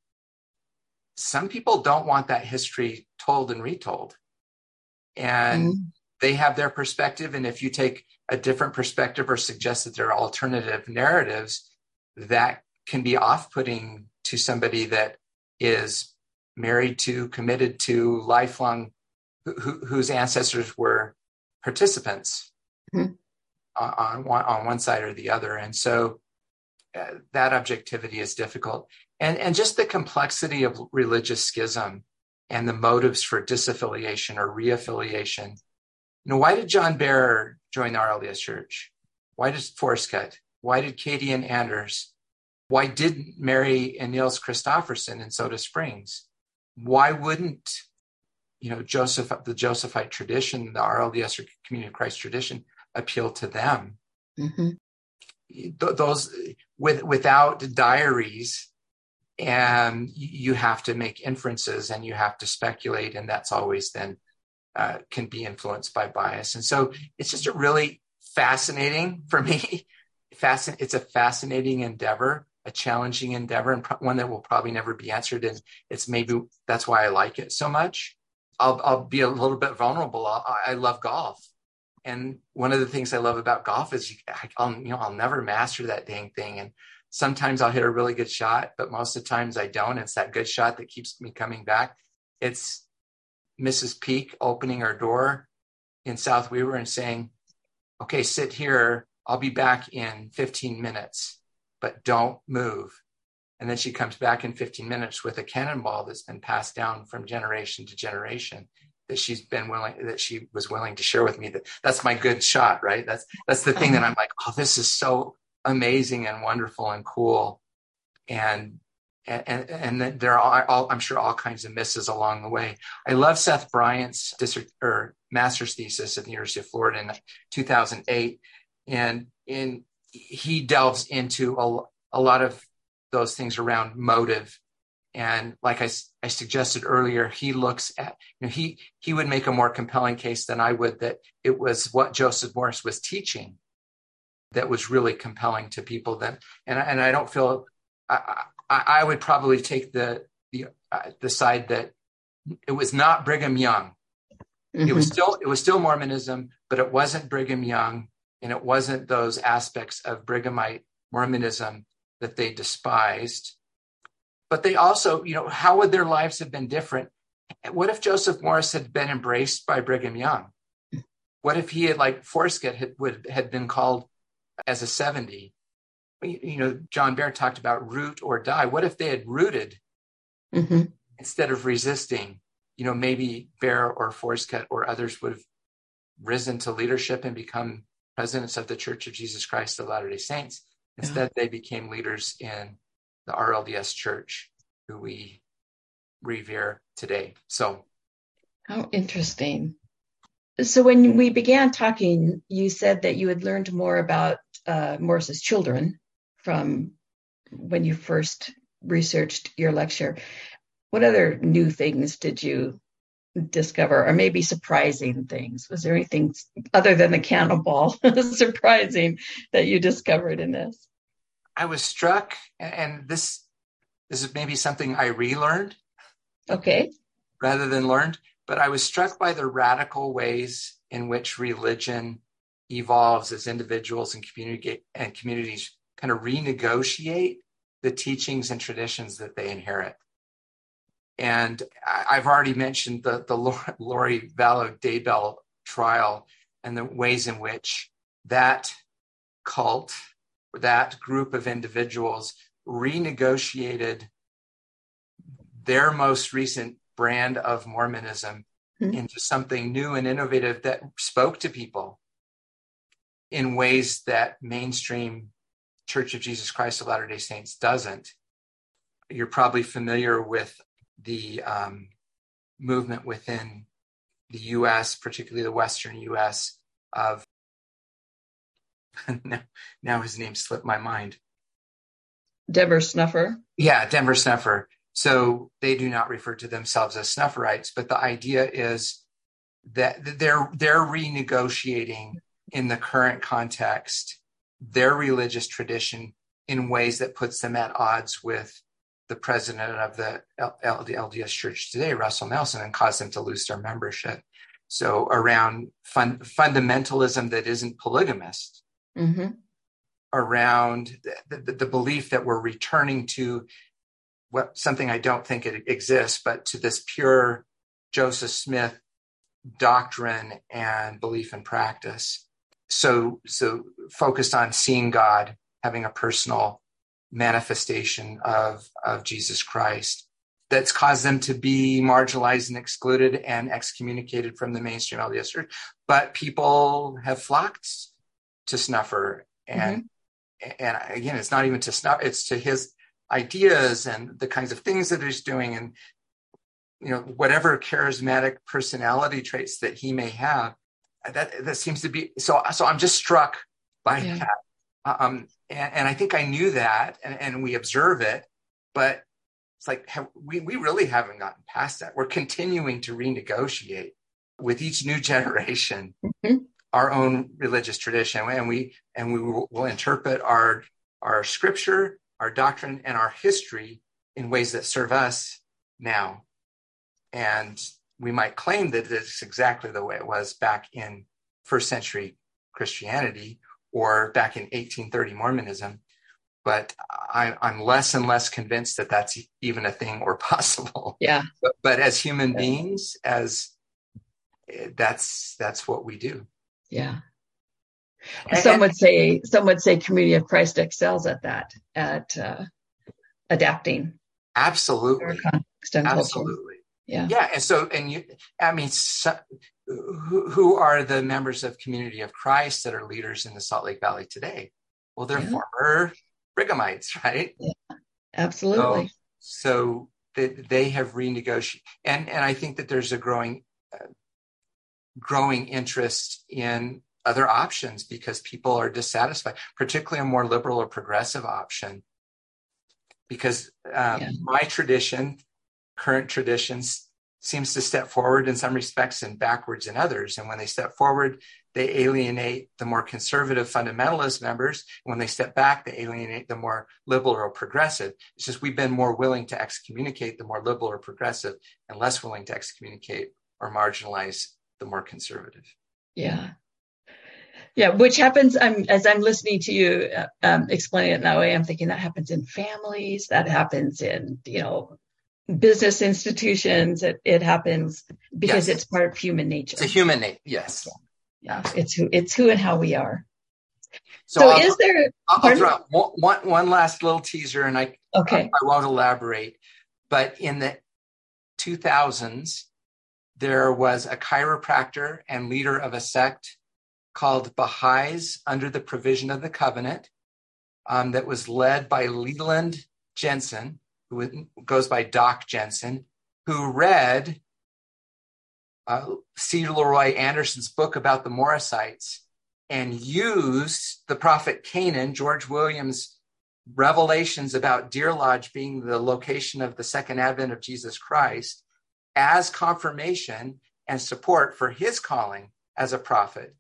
Some people don't want that history told and retold. And mm. they have their perspective. And if you take a different perspective or suggest that there are alternative narratives, that can be off putting to somebody that is married to, committed to, lifelong, who, whose ancestors were participants Mm-hmm. on one, on one side or the other. And so uh, that objectivity is difficult. And, and just the complexity of religious schism and the motives for disaffiliation or reaffiliation. You know, why did John Bear join the RLDS Church? Why did Forscutt? Why did Katie and Anders? Why didn't Mary and Niels Christofferson in Soda Springs? Why wouldn't you know Joseph the Josephite tradition, the RLDS or Community of Christ tradition appeal to them? Mm-hmm. Th- those with without diaries, and you have to make inferences and you have to speculate, and that's always then uh, can be influenced by bias. And so it's just a really fascinating for me. Fascin- it's a fascinating endeavor, a challenging endeavor, and pro- one that will probably never be answered. And it's maybe that's why I like it so much. I'll, I'll be a little bit vulnerable. i I love golf. And one of the things I love about golf is I'll, you know, I'll never master that dang thing. And sometimes I'll hit a really good shot, but most of the times I don't. It's that good shot that keeps me coming back. It's Mrs. Peak opening her door in South Weber and saying, okay, sit here. I'll be back in 15 minutes, but don't move. And then she comes back in 15 minutes with a cannonball that's been passed down from generation to generation that she's been willing that she was willing to share with me that that's my good shot right that's that's the thing that uh-huh. i'm like oh this is so amazing and wonderful and cool. And and and there are all, I'm sure all kinds of misses along the way. I love Seth Bryant's district or master's thesis at the University of Florida in 2008, and in he delves into a, a lot of those things around motive. And like I, I suggested earlier he looks at you know he he would make a more compelling case than i would that it was what joseph morris was teaching that was really compelling to people then and, and i don't feel I, I, I would probably take the the uh, the side that it was not brigham young mm-hmm. it was mm-hmm. still it was still mormonism but it wasn't brigham young and it wasn't those aspects of brighamite mormonism that they despised but they also, you know, how would their lives have been different? What if Joseph Morris had been embraced by Brigham Young? What if he had, like Forscutt, had, would, had been called as a 70? You know, John Bear talked about root or die. What if they had rooted mm-hmm. instead of resisting? You know, maybe bear or Forscutt or others would have risen to leadership and become presidents of the Church of Jesus Christ of Latter day Saints. Instead, yeah. they became leaders in the RLDS Church, who we revere today. So, how interesting. So, when we began talking, you said that you had learned more about uh, Morris's children from when you first researched your lecture. What other new things did you discover, or maybe surprising things? Was there anything other than the cannonball surprising that you discovered in this? I was struck, and this this is maybe something I relearned. Okay. Rather than learned, but I was struck by the radical ways in which religion evolves as individuals and community and communities kind of renegotiate the teachings and traditions that they inherit. And I've already mentioned the the Lori Vallow Daybell trial and the ways in which that cult that group of individuals renegotiated their most recent brand of Mormonism mm-hmm. into something new and innovative that spoke to people in ways that mainstream Church of Jesus Christ of Latter day Saints doesn't. You're probably familiar with the um, movement within the US, particularly the Western US, of now, now his name slipped my mind. Denver Snuffer. Yeah, Denver Snuffer. So they do not refer to themselves as Snufferites, but the idea is that they're they're renegotiating in the current context their religious tradition in ways that puts them at odds with the president of the LDS Church today, Russell Nelson, and cause them to lose their membership. So around fun, fundamentalism that isn't polygamist, mm-hmm. around the, the, the, belief that we're returning to what something I don't think it exists, but to this pure Joseph Smith doctrine and belief and practice. So so focused on seeing God, having a personal manifestation of of Jesus Christ that's caused them to be marginalized and excluded and excommunicated from the mainstream LDS church. But people have flocked to Snuffer, and mm-hmm. and again, it's not even to Snuff; it's to his ideas and the kinds of things that he's doing, and you know whatever charismatic personality traits that he may have. That that seems to be so. So I'm just struck by yeah. that. Um, and, and, I think I knew that, and, and we observe it, but it's like have, we we really haven't gotten past that. We're continuing to renegotiate with each new generation mm-hmm. our own religious tradition, and we and we will, will interpret our our scripture, our doctrine, and our history in ways that serve us now. And we might claim that it's exactly the way it was back in first century Christianity or back in 1830 Mormonism but I, am less and less convinced that that's even a thing or possible. Yeah. But, but as human yeah. beings, as that's that's what we do. Yeah. And, some would say some would say Community of Christ excels at that at uh, adapting. Absolutely. Absolutely. Yeah. Yeah. And so, and you, I mean, so, who, who are the members of Community of Christ that are leaders in the Salt Lake Valley today? Well, they're yeah. former Brighamites, right? Yeah, absolutely. So, so they have renegotiated, and and I think that there's a growing uh, growing interest in other options because people are dissatisfied, particularly a more liberal or progressive option. Because um, yeah. my tradition, current traditions, seems to step forward in some respects and backwards in others. And when they step forward, they alienate the more conservative fundamentalist members. When they step back, they alienate the more liberal or progressive. It's just we've been more willing to excommunicate the more liberal or progressive and less willing to excommunicate or marginalize the more conservative. Yeah. Yeah, which happens I'm, as I'm listening to you uh, um, explain it that way. I'm thinking that happens in families, that happens in, you know, business institutions. It, it happens because yes. it's part of human nature. It's a human nature. Yes. Yeah. yeah. It's who, it's who and how we are. So, so is there, I'll, I'll throw one, one last little teaser and I, okay. I, I won't elaborate, but in the 2000s, there was a chiropractor and leader of a sect called Baha'is under the provision of the covenant um, that was led by Leland Jensen who goes by Doc Jensen, who read uh, C. LeRoy Anderson's book about the Morrisites and used the prophet Cainan, George Williams' revelations about Deer Lodge being the location of the second advent of Jesus Christ, as confirmation and support for his calling as a prophet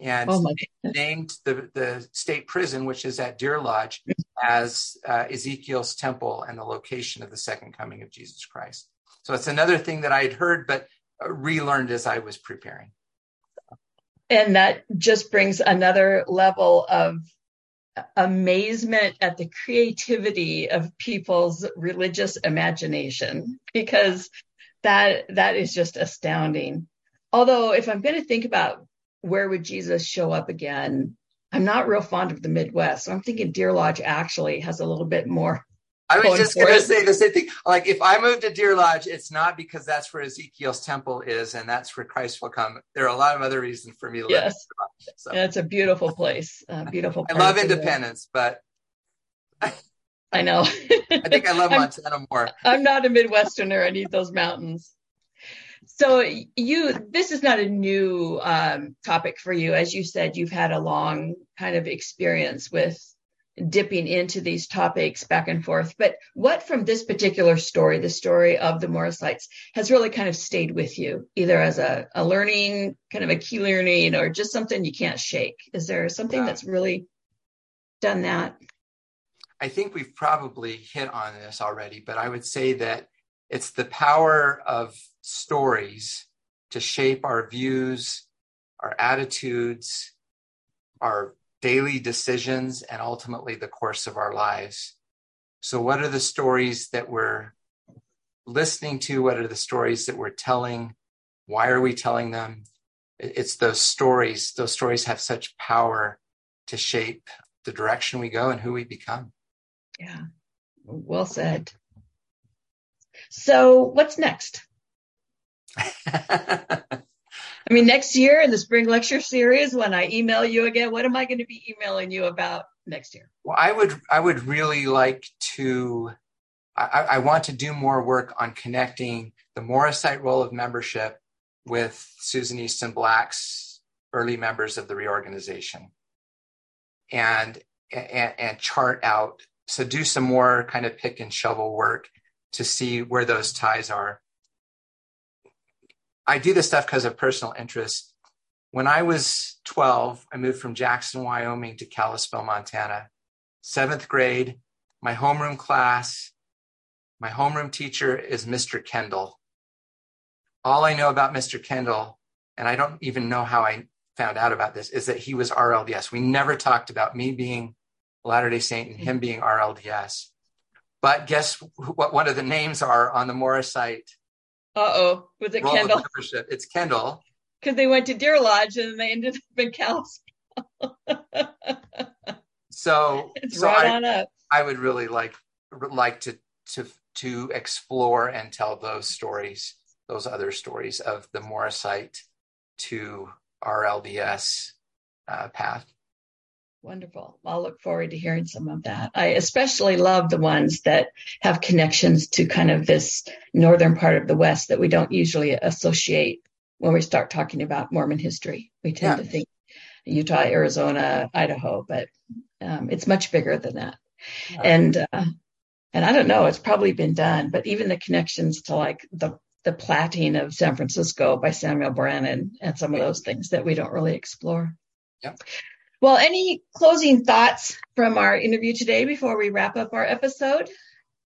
and oh named the, the state prison, which is at Deer Lodge, as uh, Ezekiel's temple and the location of the second coming of Jesus Christ. So it's another thing that I had heard, but uh, relearned as I was preparing. And that just brings another level of amazement at the creativity of people's religious imagination because that that is just astounding although if i'm going to think about where would Jesus show up again? I'm not real fond of the Midwest. So I'm thinking Deer Lodge actually has a little bit more. I was just going to say the same thing. Like, if I move to Deer Lodge, it's not because that's where Ezekiel's temple is and that's where Christ will come. There are a lot of other reasons for me to yes. live. Yes, so. yeah, it's a beautiful place. Uh, beautiful. I love Independence, but I know. I think I love Montana more. I'm not a Midwesterner. I need those mountains. So you, this is not a new um, topic for you. As you said, you've had a long kind of experience with dipping into these topics back and forth. But what from this particular story, the story of the Morrisites, has really kind of stayed with you, either as a, a learning, kind of a key learning, or just something you can't shake? Is there something that's really done that? I think we've probably hit on this already, but I would say that it's the power of stories to shape our views, our attitudes, our daily decisions, and ultimately the course of our lives. So, what are the stories that we're listening to? What are the stories that we're telling? Why are we telling them? it's those stories. Those stories have such power to shape the direction we go and who we become. Yeah, well said. So, what's next? I mean, next year in the spring lecture series, when I email you again, what am I going to be emailing you about next year? Well, I would, I would really like to. I, I want to do more work on connecting the Morrisite role of membership with Susan Easton Black's early members of the reorganization, and and, and chart out. So do some more kind of pick and shovel work to see where those ties are I do this stuff because of personal interest. When I was 12, I moved from Jackson, Wyoming to Kalispell, Montana. Seventh grade, my homeroom class, my homeroom teacher is Mr. Kendall. All I know about Mr. Kendall, and I don't even know how I found out about this, is that he was RLDS. We never talked about me being Latter day Saint and him mm-hmm. being RLDS. But guess what one of the names are on the Morrisite uh oh, was it Kendall? Membership. It's Kendall. Because they went to Deer Lodge and they ended up in Kalispell. so, it's so right I, on up. I would really like like to to to explore and tell those stories, those other stories of the Morrisite to RLDS uh, path. Wonderful. I'll look forward to hearing some of that. I especially love the ones that have connections to kind of this northern part of the West that we don't usually associate when we start talking about Mormon history. We tend yeah. to think Utah, Arizona, Idaho, but um, it's much bigger than that. Yeah. And uh, and I don't know, it's probably been done, but even the connections to like the the platting of San Francisco by Samuel Brannan and some of those things that we don't really explore. Yeah. Well, any closing thoughts from our interview today before we wrap up our episode?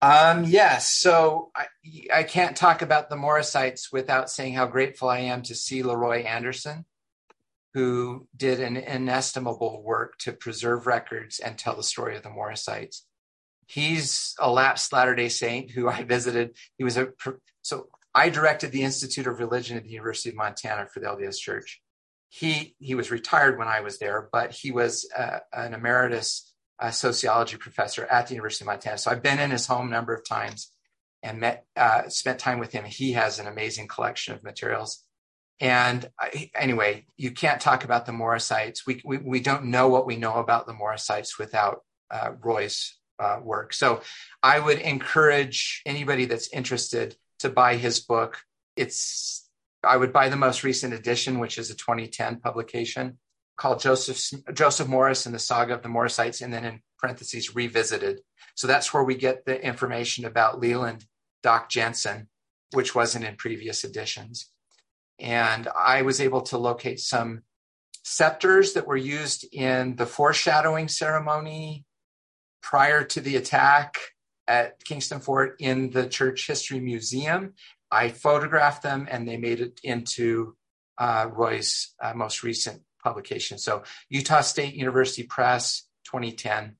Um, yes. So I, I can't talk about the Morrisites without saying how grateful I am to C. LeRoy Anderson, who did an inestimable work to preserve records and tell the story of the Morrisites. He's a lapsed Latter day Saint who I visited. He was a, so I directed the Institute of Religion at the University of Montana for the LDS Church he he was retired when I was there, but he was uh, an emeritus uh, sociology professor at the University of Montana. So I've been in his home a number of times and met uh, spent time with him. He has an amazing collection of materials. And I, anyway, you can't talk about the Morrisites. We, we, we don't know what we know about the Morrisites without uh, Roy's uh, work. So I would encourage anybody that's interested to buy his book. It's I would buy the most recent edition, which is a 2010 publication called Joseph Joseph Morris and the Saga of the Morrisites, and then in parentheses revisited. So that's where we get the information about Leland Doc Jensen, which wasn't in previous editions. And I was able to locate some scepters that were used in the foreshadowing ceremony prior to the attack at Kington Fort in the Church History Museum. I photographed them and they made it into uh, Roy's uh, most recent publication. So, Utah State University Press, 2010.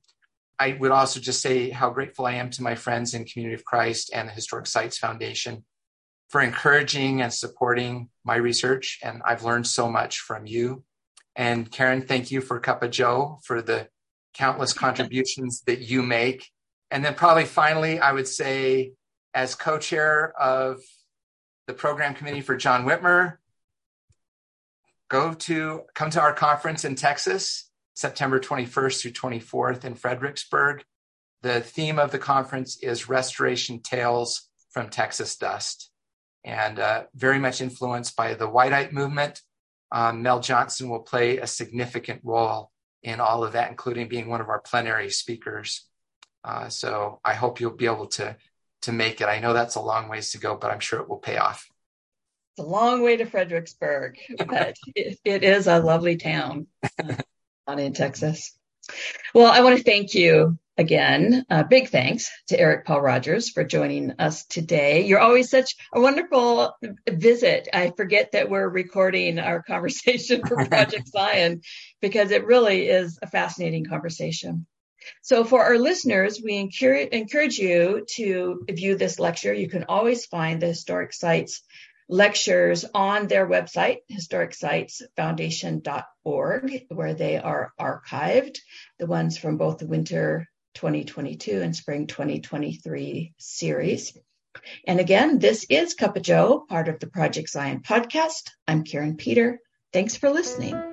I would also just say how grateful I am to my friends in Community of Christ and the Historic Sites Foundation for encouraging and supporting my research. And I've learned so much from you. And Karin, thank you for Cuppa Joe for the countless contributions that you make. And then, probably finally, I would say, as co chair of the program committee for John Whitmer. Go to come to our conference in Texas, September 21st through 24th in Fredericksburg. The theme of the conference is Restoration Tales from Texas Dust, and uh, very much influenced by the Wightite movement. Um, Mel Johnson will play a significant role in all of that, including being one of our plenary speakers. Uh, so I hope you'll be able to to make it. I know that's a long ways to go, but I'm sure it will pay off. It's a long way to Fredericksburg, but it, it is a lovely town uh, in Texas. Well, I want to thank you again. Uh, big thanks to Eric Paul Rogers for joining us today. You're always such a wonderful visit. I forget that we're recording our conversation for Project Zion because it really is a fascinating conversation. So for our listeners, we encourage, you to view this lecture. You can always find the historic sites lectures on their website, historicsitesfoundation.org, where they are archived, the ones from both the winter 2022 and spring 2023 series. And again, this is Cuppa Joe, part of the Project Zion podcast. I'm Karin Peter. Thanks for listening.